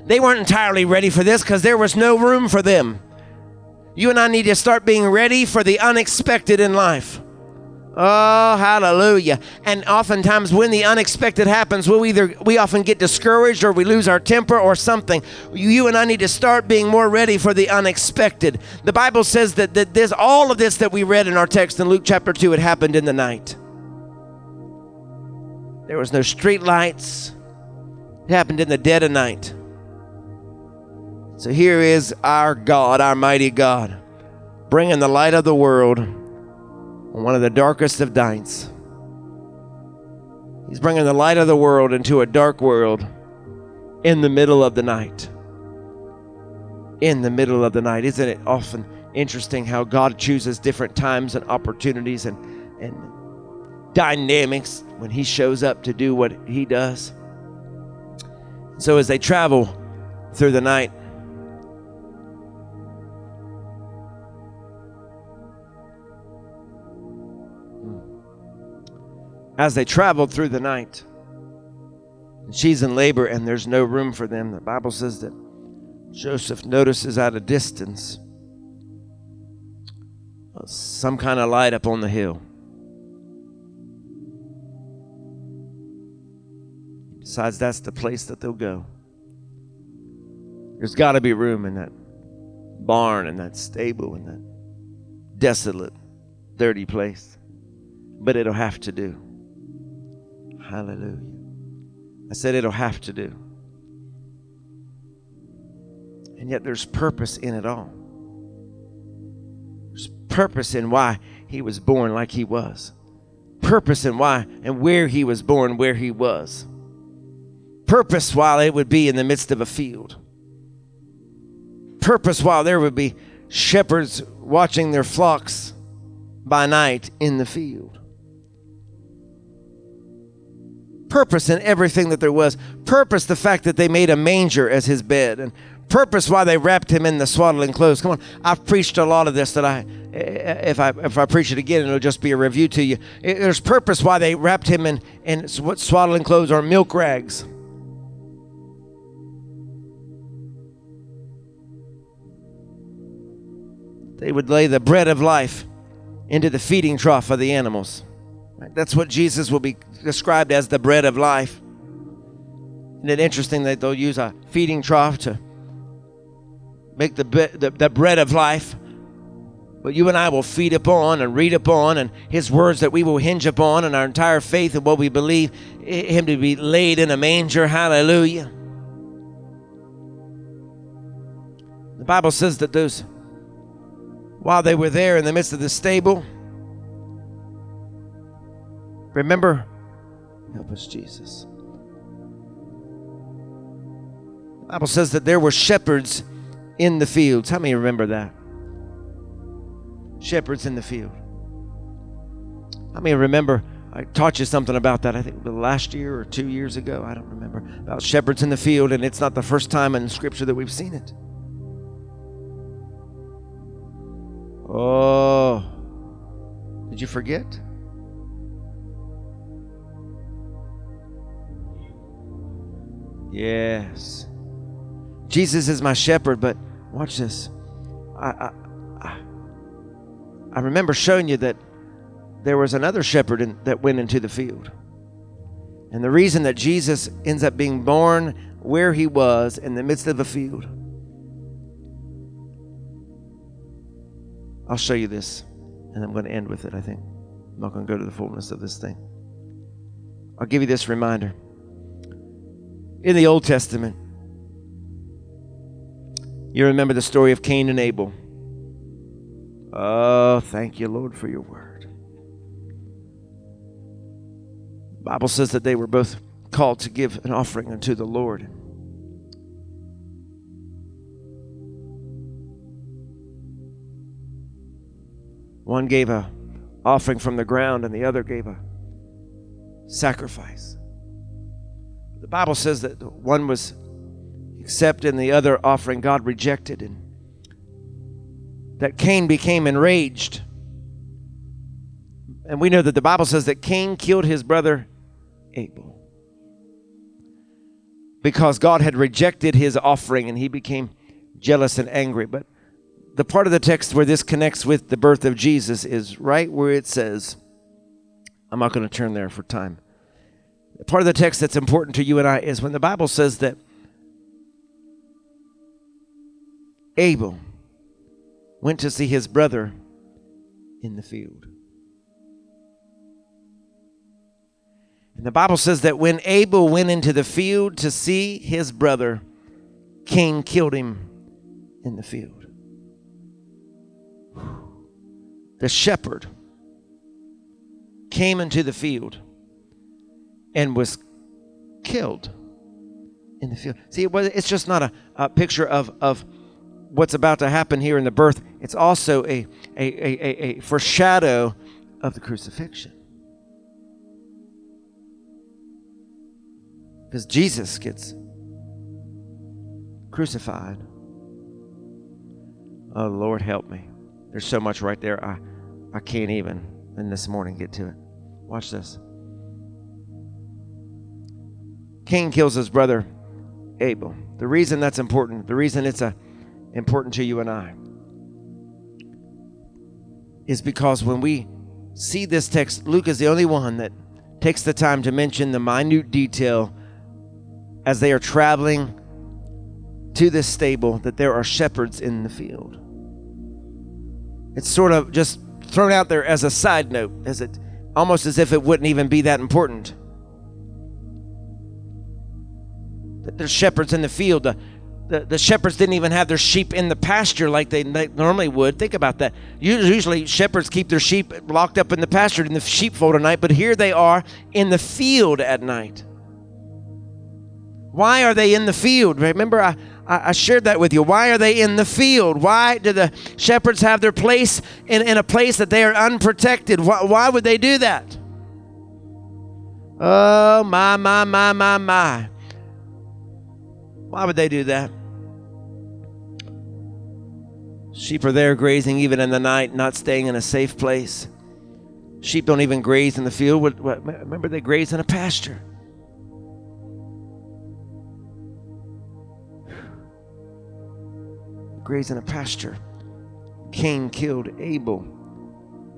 A: They weren't entirely ready for this because there was no room for them. You and I need to start being ready for the unexpected in life. Oh, hallelujah. And oftentimes when the unexpected happens, we'll either we often get discouraged or we lose our temper or something. You and I need to start being more ready for the unexpected. The Bible says that, that this all of this that we read in our text in Luke chapter 2, it happened in the night. There was no street lights. It happened in the dead of night. So here is our God, our mighty God, bringing the light of the world on one of the darkest of nights. He's bringing the light of the world into a dark world in the middle of the night. In the middle of the night. Isn't it often interesting how God chooses different times and opportunities and, and dynamics when He shows up to do what He does? So as they travel through the night, as they traveled through the night. And She's in labor and there's no room for them. The Bible says that Joseph notices at a distance uh, some kind of light up on the hill. Besides, that's the place that they'll go. There's got to be room in that barn and that stable and that desolate, dirty place. But it'll have to do. Hallelujah. I said it'll have to do. And yet there's purpose in it all. There's purpose in why he was born like he was. Purpose in why and where he was born, where he was. Purpose while it would be in the midst of a field. Purpose while there would be shepherds watching their flocks by night in the field purpose in everything that there was. Purpose the fact that they made a manger as his bed, and purpose why they wrapped him in the swaddling clothes. Come on, I've preached a lot of this that I, eh, if I if I preach it again, it'll just be a review to you. Eh, there's purpose why they wrapped him in in swaddling clothes or milk rags. They would lay the bread of life into the feeding trough of the animals. That's what Jesus will be described as the bread of life. Isn't it interesting that they'll use a feeding trough to make the, the, the bread of life? But you and I will feed upon and read upon, and His words that we will hinge upon, and our entire faith and what we believe Him to be laid in a manger. Hallelujah. The Bible says that those, while they were there in the midst of the stable, remember Help us, Jesus. The Bible says that there were shepherds in the fields. How many remember that? Shepherds in the field. How many remember? I taught you something about that, I think last year or two years ago. I don't remember. About shepherds in the field, and it's not the first time in Scripture that we've seen it. Oh, did you forget? Yes. Jesus is my shepherd, but watch this. I, I, I remember showing you that there was another shepherd in, that went into the field. And the reason that Jesus ends up being born where he was in the midst of a field. I'll show you this, and I'm going to end with it, I think. I'm not going to go to the fullness of this thing. I'll give you this reminder. In the Old Testament, you remember the story of Cain and Abel. Oh, thank you, Lord, for your word. The Bible says that they were both called to give an offering unto the Lord. One gave a offering from the ground and the other gave a sacrifice. The Bible says that one was accepted and the other offering God rejected and that Cain became enraged. And we know that the Bible says that Cain killed his brother Abel because God had rejected his offering and he became jealous and angry. But the part of the text where this connects with the birth of Jesus is right where it says, I'm not going to turn there for time. Part of the text that's important to you and I is when the Bible says that Abel went to see his brother in the field. And the Bible says that when Abel went into the field to see his brother, Cain killed him in the field. The shepherd came into the field and was killed in the field. See, it's just not a, a picture of, of what's about to happen here in the birth, it's also a, a, a, a, foreshadow of the crucifixion. Because Jesus gets crucified. Oh, Lord, help me. There's so much right there. I, I can't even in this morning get to it. Watch this. Cain kills his brother Abel. The reason that's important, the reason it's a important to you and I is because when we see this text, Luke is the only one that takes the time to mention the minute detail as they are traveling to this stable that there are shepherds in the field. It's sort of just thrown out there as a side note, as it almost as if it wouldn't even be that important. There's shepherds in the field. The, the, the shepherds didn't even have their sheep in the pasture like they, they normally would. Think about that. Usually, shepherds keep their sheep locked up in the pasture in the sheepfold at night, but here they are in the field at night. Why are they in the field? Remember, I, I shared that with you. Why are they in the field? Why do the shepherds have their place in, in a place that they are unprotected? Why, why would they do that? Oh, my, my, my, my, my. Why would they do that? Sheep are there grazing even in the night, not staying in a safe place. Sheep don't even graze in the field. Remember, they graze in a pasture. Graze in a pasture. Cain killed Abel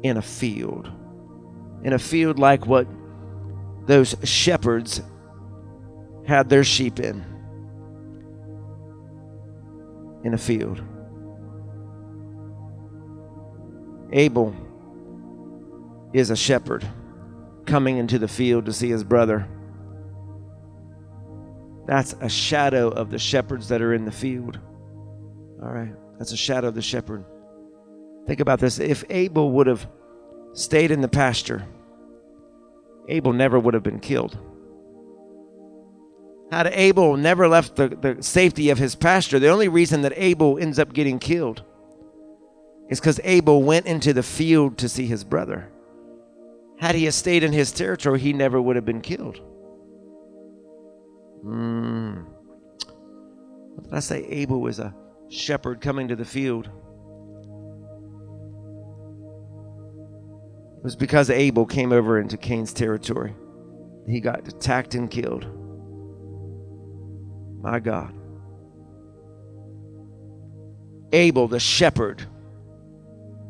A: in a field. In a field like what those shepherds had their sheep in in a field. Abel is a shepherd coming into the field to see his brother. That's a shadow of the shepherds that are in the field. All right, that's a shadow of the shepherd. Think about this. If Abel would have stayed in the pasture, Abel never would have been killed. Had Abel never left the, the safety of his pasture, the only reason that Abel ends up getting killed is because Abel went into the field to see his brother. Had he stayed in his territory, he never would have been killed. Mm. What did I say? Abel was a shepherd coming to the field. It was because Abel came over into Cain's territory. He got attacked and killed. My God. Abel, the shepherd,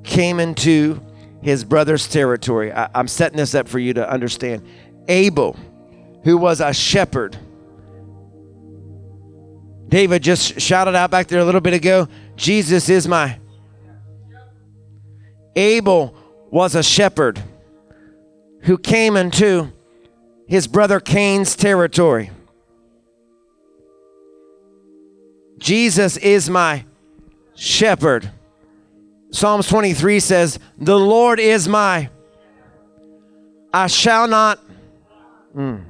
A: came into his brother's territory. I, I'm setting this up for you to understand. Abel, who was a shepherd, David just shouted out back there a little bit ago Jesus is my. Abel was a shepherd who came into his brother Cain's territory. Jesus is my shepherd. Psalms 23 says, The Lord is my, I shall not. Mm.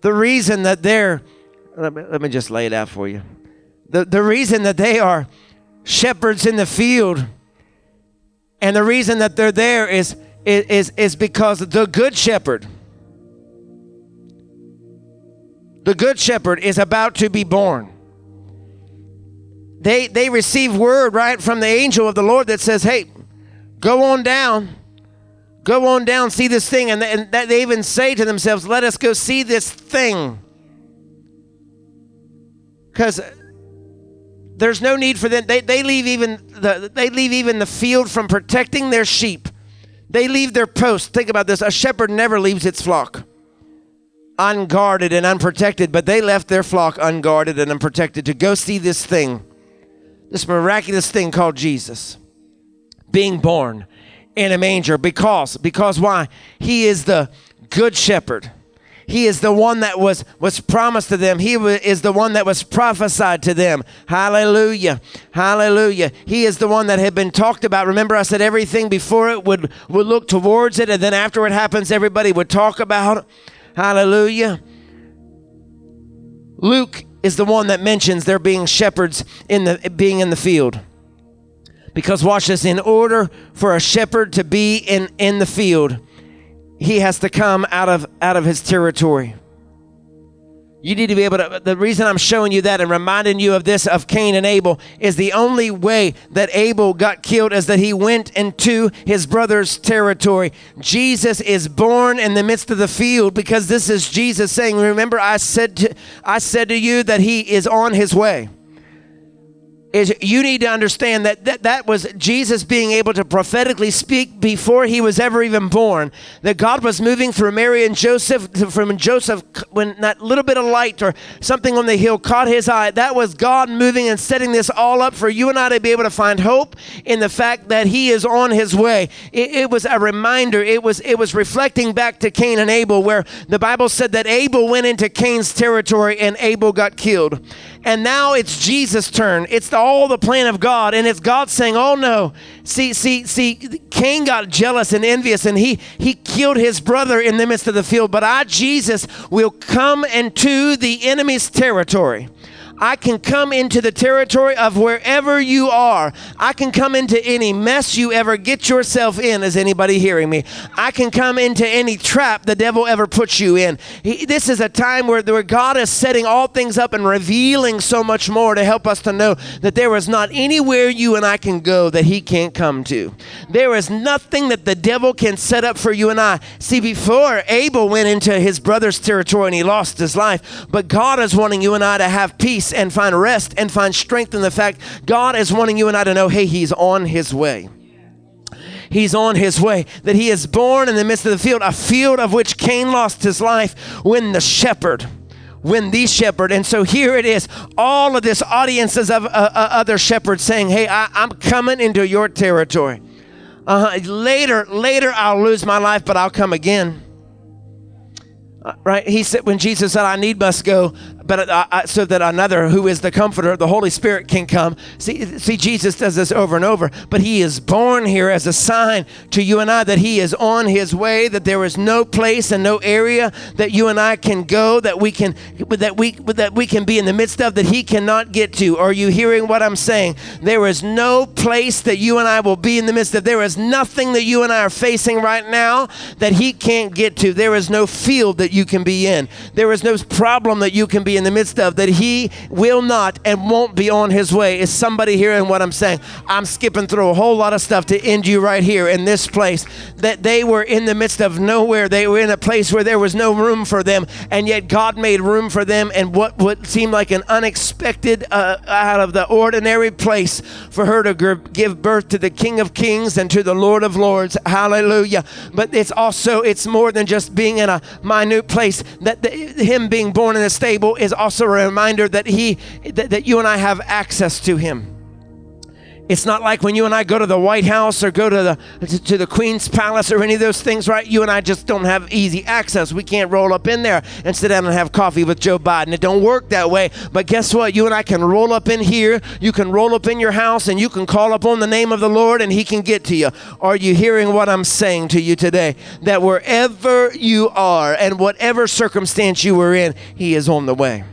A: The reason that they're, let me, let me just lay it out for you. The, the reason that they are shepherds in the field and the reason that they're there is, is, is because the good shepherd, the good shepherd is about to be born they they receive word right from the angel of the Lord that says, "Hey, go on down, go on down, see this thing," and, and that they even say to themselves, "Let us go see this thing," because there's no need for them. They, they leave even the they leave even the field from protecting their sheep. They leave their post. Think about this: a shepherd never leaves its flock unguarded and unprotected, but they left their flock unguarded and unprotected to go see this thing this miraculous thing called Jesus being born in a manger because because why? He is the good shepherd. He is the one that was was promised to them. He is the one that was prophesied to them. Hallelujah. Hallelujah. He is the one that had been talked about. Remember i said everything before it would would look towards it and then after it happens everybody would talk about it hallelujah luke is the one that mentions there being shepherds in the being in the field. Because watch this, in order for a shepherd to be in, in the field, he has to come out of out of his territory. You need to be able to. The reason I'm showing you that and reminding you of this of Cain and Abel is the only way that Abel got killed is that he went into his brother's territory. Jesus is born in the midst of the field because this is Jesus saying, "Remember, I said to, I said to you that he is on his way." Is you need to understand that, that that was Jesus being able to prophetically speak before he was ever even born. That God was moving through Mary and Joseph, from Joseph, when that little bit of light or something on the hill caught his eye. That was God moving and setting this all up for you and I to be able to find hope in the fact that he is on his way. It, it was a reminder. It was it was reflecting back to Cain and Abel, where the Bible said that Abel went into Cain's territory and Abel got killed. And now it's Jesus' turn. It's all the plan of God. And it's God saying, Oh no. See, see, see, Cain got jealous and envious and he he killed his brother in the midst of the field. But I, Jesus, will come into the enemy's territory. I can come into the territory of wherever you are. I can come into any mess you ever get yourself in. Is anybody hearing me? I can come into any trap the devil ever puts you in. He, this is a time where, where God is setting all things up and revealing so much more to help us to know that there is not anywhere you and I can go that he can't come to. There is nothing that the devil can set up for you and I. See, before Abel went into his brother's territory and he lost his life, but God is wanting you and I to have peace peace and find rest and find strength in the fact God is wanting you and I to know, hey, He's on His way. He's on his way. That he is born in the midst of the field, a field of which Cain lost his life when the shepherd, when the shepherd. And so here it is, all of this audiences of uh, uh, other shepherds saying, Hey, I, am coming into your territory. Uh, later, later I'll lose my life, but I'll come again. Uh, right? He said, when Jesus said, I need must go, but uh, uh, so that another who is the comforter the holy spirit can come. See, see jesus does this over and over. But he is born here as a sign to you and i that he is on his way that there is no place and no area that you and i can go that we can that we that we can be in the midst of that he cannot get to. Are you hearing what i'm saying? There is no place that you and i will be in the midst of. There is nothing that you and i are facing right now that he can't get to. There is no field that you can be in. There is no problem that you can be in the midst of that he will not and won't be on his way. Is somebody hearing what I'm saying? I'm skipping through a whole lot of stuff to end you right here in this place. That they were in the midst of nowhere. They were in a place where there was no room for them, and yet God made room for them. And what would seem like an unexpected, uh, out of the ordinary place for her to give birth to the King of Kings and to the Lord of Lords. Hallelujah. But it's also it's more than just being in a minute place. That the, him being born in a stable is also a reminder that he that, that you and I have access to him. It's not like when you and I go to the White House or go to the to the Queen's Palace or any of those things, right? You and I just don't have easy access. We can't roll up in there and sit down and have coffee with Joe Biden. It don't work that way. But guess what? You and I can roll up in here. You can roll up in your house and you can call upon the name of the Lord and he can get to you. Are you hearing what I'm saying to you today? That wherever you are and whatever circumstance you were in, he is on the way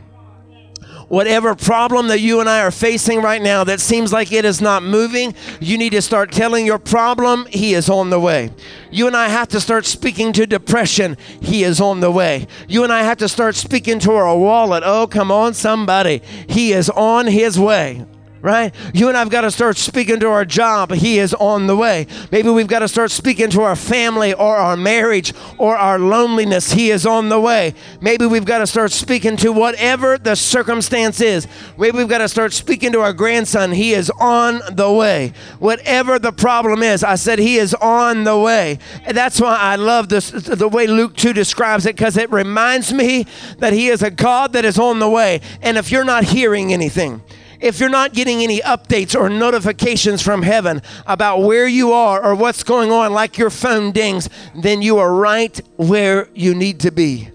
A: whatever problem that you and I are facing right now that seems like it is not moving, you need to start telling your problem, He is on the way. You and I have to start speaking to depression, He is on the way. You and I have to start speaking to our wallet. Oh, come on, somebody. He is on His way right? You and I've got to start speaking to our job. He is on the way. Maybe we've got to start speaking to our family or our marriage or our loneliness. He is on the way. Maybe we've got to start speaking to whatever the circumstance is. Maybe we've got to start speaking to our grandson. He is on the way. Whatever the problem is, I said he is on the way. And that's why I love this the way Luke 2 describes it because it reminds me that he is a God that is on the way. And if you're not hearing anything, if you're not getting any updates or notifications from heaven about where you are or what's going on, like your phone dings, then you are right where you need to be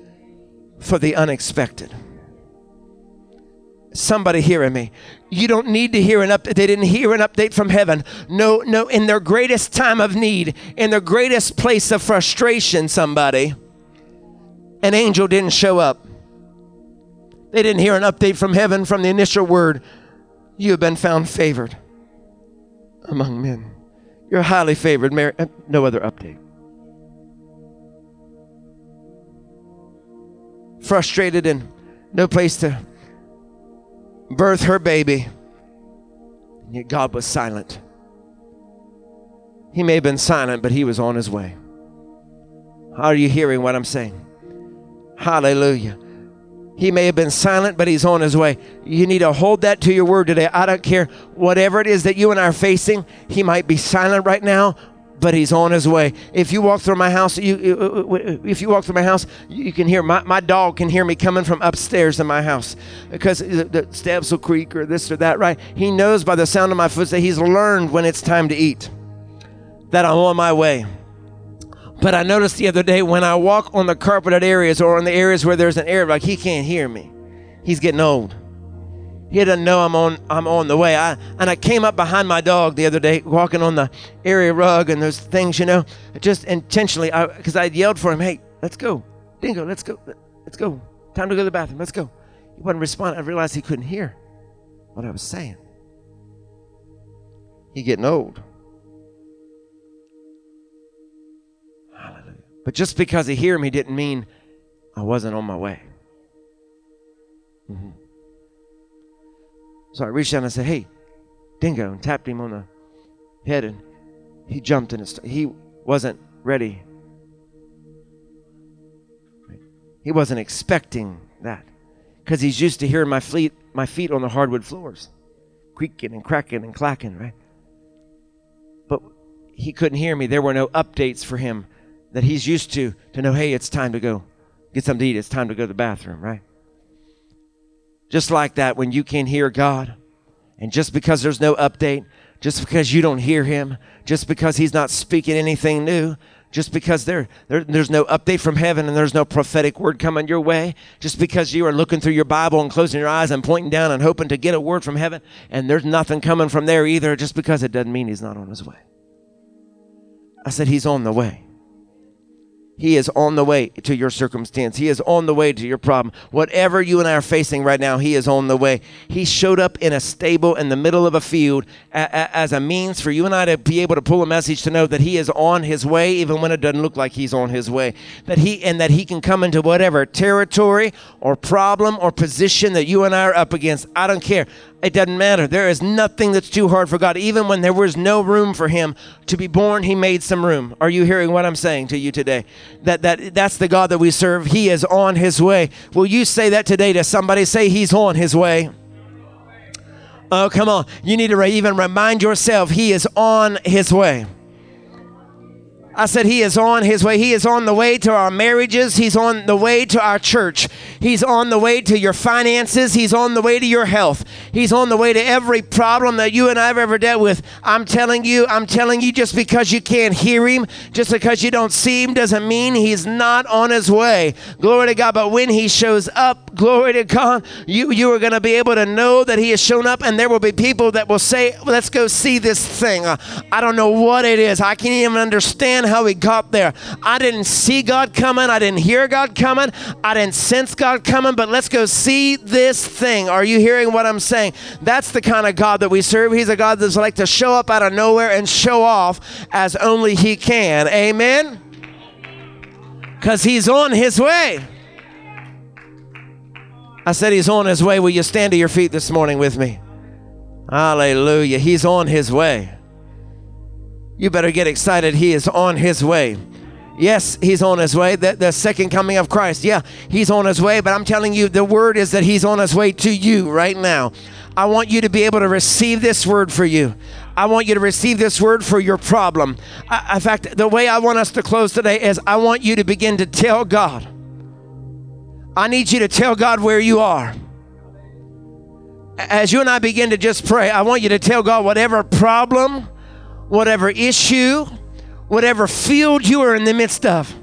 A: for the unexpected. Somebody hearing me. You don't need to hear an update. They didn't hear an update from heaven. No, no, in their greatest time of need, in their greatest place of frustration, somebody, an angel didn't show up. They didn't hear an update from heaven from the initial word you have been found favored among men. You're highly favored. Mary, uh, no other update. Frustrated and no place to birth her baby. And yet God was silent. He may have been silent, but he was on his way. Are you hearing what I'm saying? Hallelujah. He may have been silent, but he's on his way. You need to hold that to your word today. I don't care whatever it is that you and I are facing. He might be silent right now, but he's on his way. If you walk through my house, you, uh, if you walk through my house, you can hear my, my dog can hear me coming from upstairs in my house because the, steps will creak or this or that, right? He knows by the sound of my footsteps. That he's learned when it's time to eat that I'm on my way. But I noticed the other day when I walk on the carpeted areas or in the areas where there's an air, like he can't hear me. He's getting old. He doesn't know I'm on I'm on the way. I and I came up behind my dog the other day, walking on the area rug and those things, you know, just intentionally, because I, I yelled for him, "Hey, let's go, Dingo, let's go, let's go. Time to go to the bathroom. Let's go." He wouldn't respond. I realized he couldn't hear what I was saying. He getting old. But just because he hear me didn't mean I wasn't on my way. Mm-hmm. So I reached out and I said, "Hey, Dingo," and tapped him on the head, and he jumped and he wasn't ready. He wasn't expecting that because he's used to hearing my my feet on the hardwood floors, creaking and cracking and clacking, right? But he couldn't hear me. There were no updates for him that he's used to to know, hey, it's time to go get something to eat. It's time to go to the bathroom, right? Just like that, when you can hear God, and just because there's no update, just because you don't hear Him, just because He's not speaking anything new, just because there, there, there's no update from heaven and there's no prophetic word coming your way, just because you are looking through your Bible and closing your eyes and pointing down and hoping to get a word from heaven, and there's nothing coming from there either, just because it doesn't mean He's not on His way. I said, He's on the way. He is on the way to your circumstance. He is on the way to your problem. Whatever you and I are facing right now, He is on the way. He showed up in a stable in the middle of a field as a means for you and I to be able to pull a message to know that He is on His way, even when it doesn't look like He's on His way. That He and that He can come into whatever territory or problem or position that you and I are up against. I don't care. It doesn't matter. There is nothing that's too hard for God. Even when there was no room for him to be born, he made some room. Are you hearing what I'm saying to you today? That that that's the God that we serve. He is on his way. Will you say that today to somebody? Say he's on his way. Oh, come on. You need to even remind yourself he is on his way. I said, He is on His way. He is on the way to our marriages. He's on the way to our church. He's on the way to your finances. He's on the way to your health. He's on the way to every problem that you and I have ever dealt with. I'm telling you, I'm telling you, just because you can't hear Him, just because you don't see Him, doesn't mean He's not on His way. Glory to God. But when He shows up, glory to God, you, you are going to be able to know that He has shown up, and there will be people that will say, Let's go see this thing. I don't know what it is. I can't even understand how he got there. I didn't see God coming. I didn't hear God coming. I didn't sense God coming, but let's go see this thing. Are you hearing what I'm saying? That's the kind of God that we serve. He's a God that's like to show up out of nowhere and show off as only he can. Amen? Because he's on his way. I said he's on his way. Will you stand to your feet this morning with me? Hallelujah. He's on his way you better get excited. He is on his way. Yes, he's on his way. The, the second coming of Christ. Yeah, he's on his way. But I'm telling you, the word is that he's on his way to you right now. I want you to be able to receive this word for you. I want you to receive this word for your problem. I, in fact, the way I want us to close today is I want you to begin to tell God. I need you to tell God where you are. As you and I begin to just pray, I want you to tell God whatever problem whatever issue, whatever field you are in the midst of.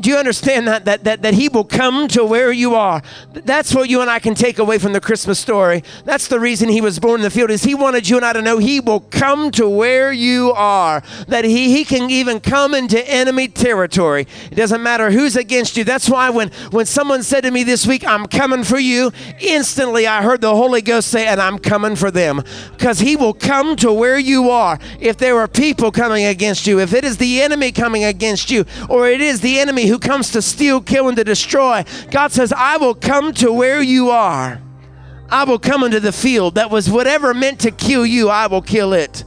A: Do you understand that, that, that, that He will come to where you are? That's what you and I can take away from the Christmas story. That's the reason He was born in the field, is He wanted you and I to know He will come to where you are. That He, he can even come into enemy territory. It doesn't matter who's against you. That's why when, when someone said to me this week, I'm coming for you, instantly I heard the Holy Ghost say, and I'm coming for them. Because He will come to where you are. If there are people coming against you, if it is the enemy coming against you, or it is the enemy who comes to steal, kill, and to destroy. God says, I will come to where you are. I will come into the field that was whatever meant to kill you, I will kill it.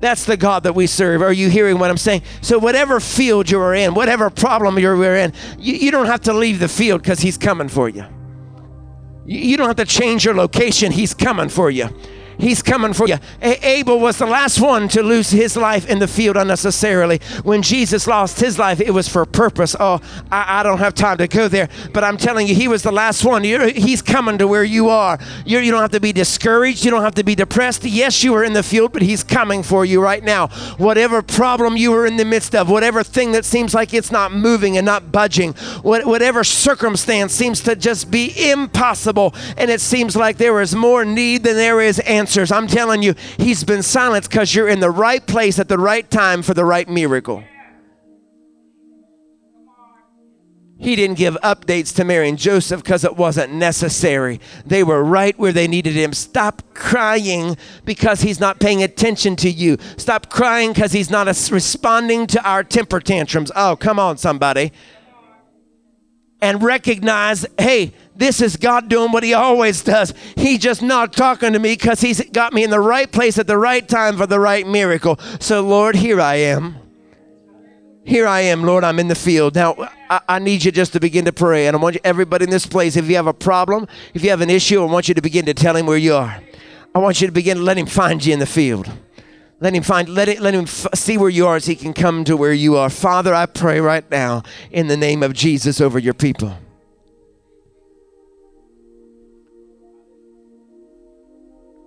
A: That's the God that we serve. Are you hearing what I'm saying? So, whatever field you are in, whatever problem you're in, you, you don't have to leave the field because He's coming for you. You don't have to change your location, He's coming for you. He's coming for you. Abel was the last one to lose his life in the field unnecessarily. When Jesus lost his life, it was for a purpose. Oh, I, I don't have time to go there, but I'm telling you, he was the last one. You're, he's coming to where you are. You're, you do not have to be discouraged. You don't have to be depressed. Yes, you are in the field, but he's coming for you right now. Whatever problem you are in the midst of, whatever thing that seems like it's not moving and not budging, what, whatever circumstance seems to just be impossible, and it seems like there is more need than there is answer answers. I'm telling you, He's been silenced because you're in the right place at the right time for the right miracle. He didn't give updates to Mary and Joseph because it wasn't necessary. They were right where they needed him. Stop crying because he's not paying attention to you. Stop crying because he's not responding to our temper tantrums. Oh, come on, somebody. And recognize hey, this is God doing what He always does. He's just not talking to me because He's got me in the right place at the right time for the right miracle. So, Lord, here I am. Here I am, Lord. I'm in the field. Now, I, I, need you just to begin to pray. And I want you, everybody in this place, if you have a problem, if you have an issue, I want you to begin to tell Him where you are. I want you to begin to let Him find you in the field. Let him find, let, it, let him f- see where you are as he can come to where you are. Father, I pray right now in the name of Jesus over your people.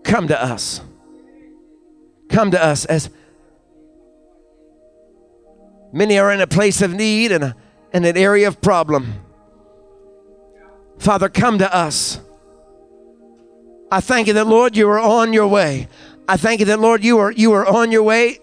A: Come to us. Come to us as many are in a place of need and, a, and an area of problem. Father, come to us. I thank you that, Lord, you are on your way. I thank you that, Lord, you are, you are on your way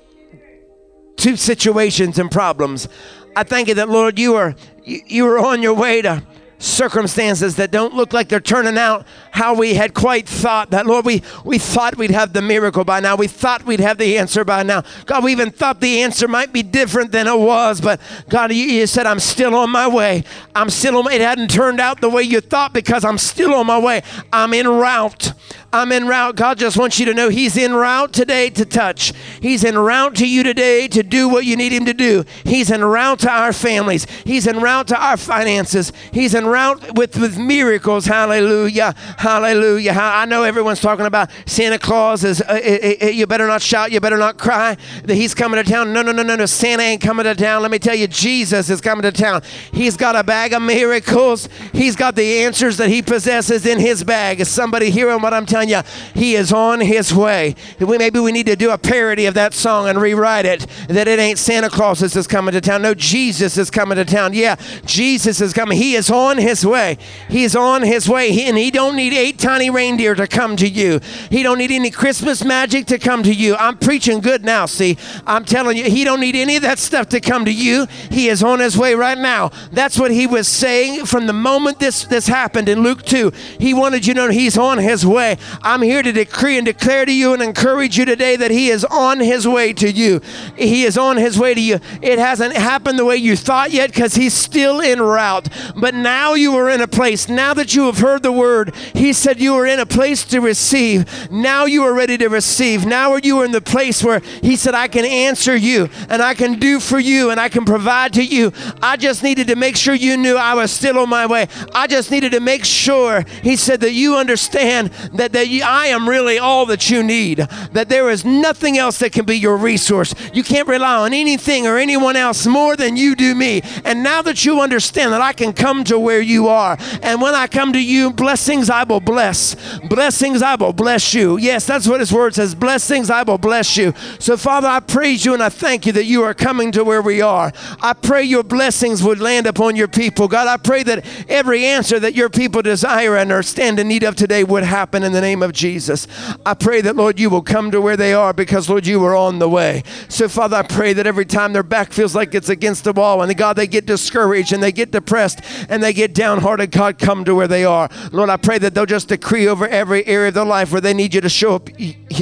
A: to situations and problems. I thank you that, Lord, you are you, are on your way to circumstances that don't look like they're turning out how we had quite thought that lord we we thought we'd have the miracle by now we thought we'd have the answer by now god we even thought the answer might be different than it was but god you, you said i'm still on my way i'm still on it hadn't turned out the way you thought because i'm still on my way i'm en route I'm en route. God just wants you to know He's en route today to touch. He's en route to you today to do what you need Him to do. He's en route to our families. He's en route to our finances. He's en with, with miracles. Hallelujah. Hallelujah. I know everyone's talking about Santa Claus is, uh, uh, uh, you better not shout, you better not cry that He's coming to town. No, no, no, no, no. Santa ain't coming to town. Let me tell you, Jesus is coming to town. He's got a bag of miracles. He's got the answers that He possesses in His bag. Is somebody hearing what I'm telling you, He is on His way. We, maybe we need to do a parody of that song and rewrite it that it ain't Santa Claus that's coming to town. No, Jesus is coming to town. Yeah, Jesus is coming. He is on His way. He's on His way. He, and He don't need eight tiny reindeer to come to you. He don't need any Christmas magic to come to you. I'm preaching good now, see. I'm telling you, He don't need any of that stuff to come to you. He is on His way right now. That's what He was saying from the moment this, this happened in Luke 2. He wanted you to know He's on His way. I'm here to decree and declare to you and encourage you today that He is on His way to you. He is on His way to you. It hasn't happened the way you thought yet because He's still en route. But now you are in a place, now that you have heard the word, He said you are in a place to receive. Now you are ready to receive. Now you are in the place where He said, I can answer you and I can do for you and I can provide to you. I just needed to make sure you knew I was still on my way. I just needed to make sure, He said, that you understand that, that you, I am really all that you need, that there is nothing else that can be your resource. You can't rely on anything or anyone else more than you do me. And now that you understand that I can come to where you are, and when I come to you, blessings I will bless. Blessings I will bless you. Yes, that's what his word says. Blessings I will bless you. So, Father, I praise you and I thank you that you are coming to where we are. I pray your blessings would land upon your people. God, I pray that every answer that your people desire and are stand in need of today would happen in the name of Jesus. I pray that, Lord, you will come to where they are because, Lord, you are on the way. So, Father, I pray that every time their back feels like it's against the wall and, God, they get discouraged and they get depressed and they get downhearted, God, come to where they are. Lord, I pray that they'll just decree over every area of their life where they need you to show up.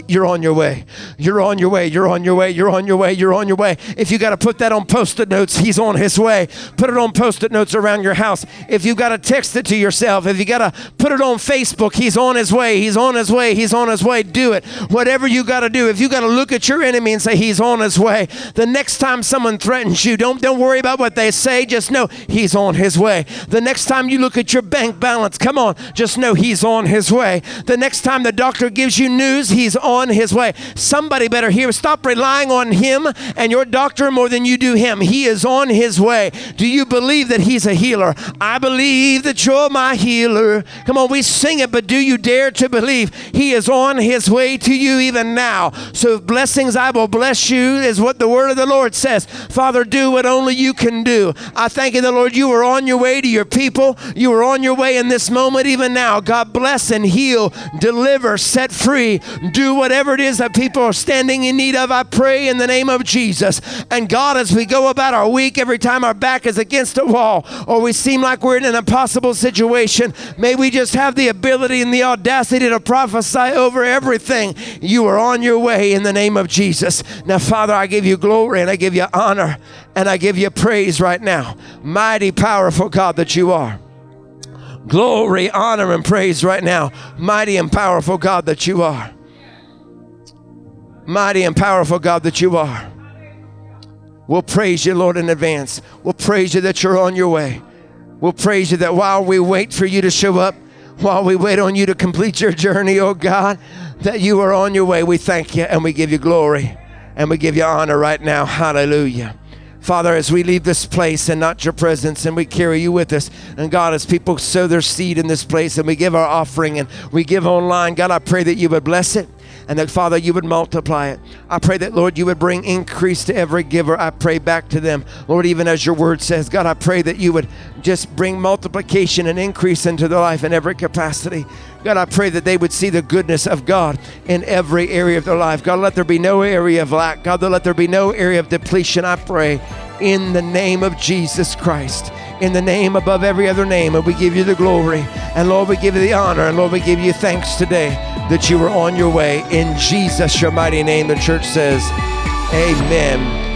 A: You're on your way. You're on your way. You're on your way. You're on your way. You're on your way. If you got to put that on post it notes, He's on His way. Put it on post it notes around your house. If you got to text it to yourself, if you got to put it on Facebook, He's on His way. He's on His way. He's on his way. Do it. Whatever you got to do. If you got to look at your enemy and say he's on his way, the next time someone threatens you, don't don't worry about what they say. Just know he's on his way. The next time you look at your bank balance, come on, just know he's on his way. The next time the doctor gives you news, he's on his way. Somebody better hear. Stop relying on him and your doctor more than you do him. He is on his way. Do you believe that he's a healer? I believe that you're my healer. Come on, we sing it, but do you dare to believe he is on his way to you even now. So, blessings I will bless you is what the word of the Lord says. Father, do what only you can do. I thank you, the Lord, you are on your way to your people. You are on your way in this moment, even now. God bless and heal, deliver, set free. Do whatever it is that people are standing in need of. I pray in the name of Jesus. And God, as we go about our week, every time our back is against a wall or we seem like we're in an impossible situation, may we just have the ability and the audacity to prophesy over everything. You are on your way in the name of Jesus. Now, Father, I give you glory and I give you honor and I give you praise right now. Mighty, powerful God that you are. Glory, honor, and praise right now. Mighty and powerful God that you are. Mighty and powerful God that you are. We'll praise you, Lord, in advance. We'll praise you that you're on your way. We'll praise you that while we wait for you to show up, while we wait on you to complete your journey, oh God, that you are on your way. We thank you and we give you glory and we give you honor right now. Hallelujah. Father, as we leave this place and not your presence, and we carry you with us, and God, as people sow their seed in this place and we give our offering and we give online, God, I pray that you would bless it and that, Father, you would multiply it. I pray that, Lord, you would bring increase to every giver. I pray back to them, Lord, even as your word says. God, I pray that you would just bring multiplication and increase into their life in every capacity. God, I pray that they would see the goodness of God in every area of their life. God, let there be no area of lack. God, let there be no area of depletion. I pray in the name of Jesus Christ. In the name above every other name, and we give you the glory. And Lord, we give you the honor. And Lord, we give you thanks today that you were on your way. In Jesus, your mighty name, the church says, Amen.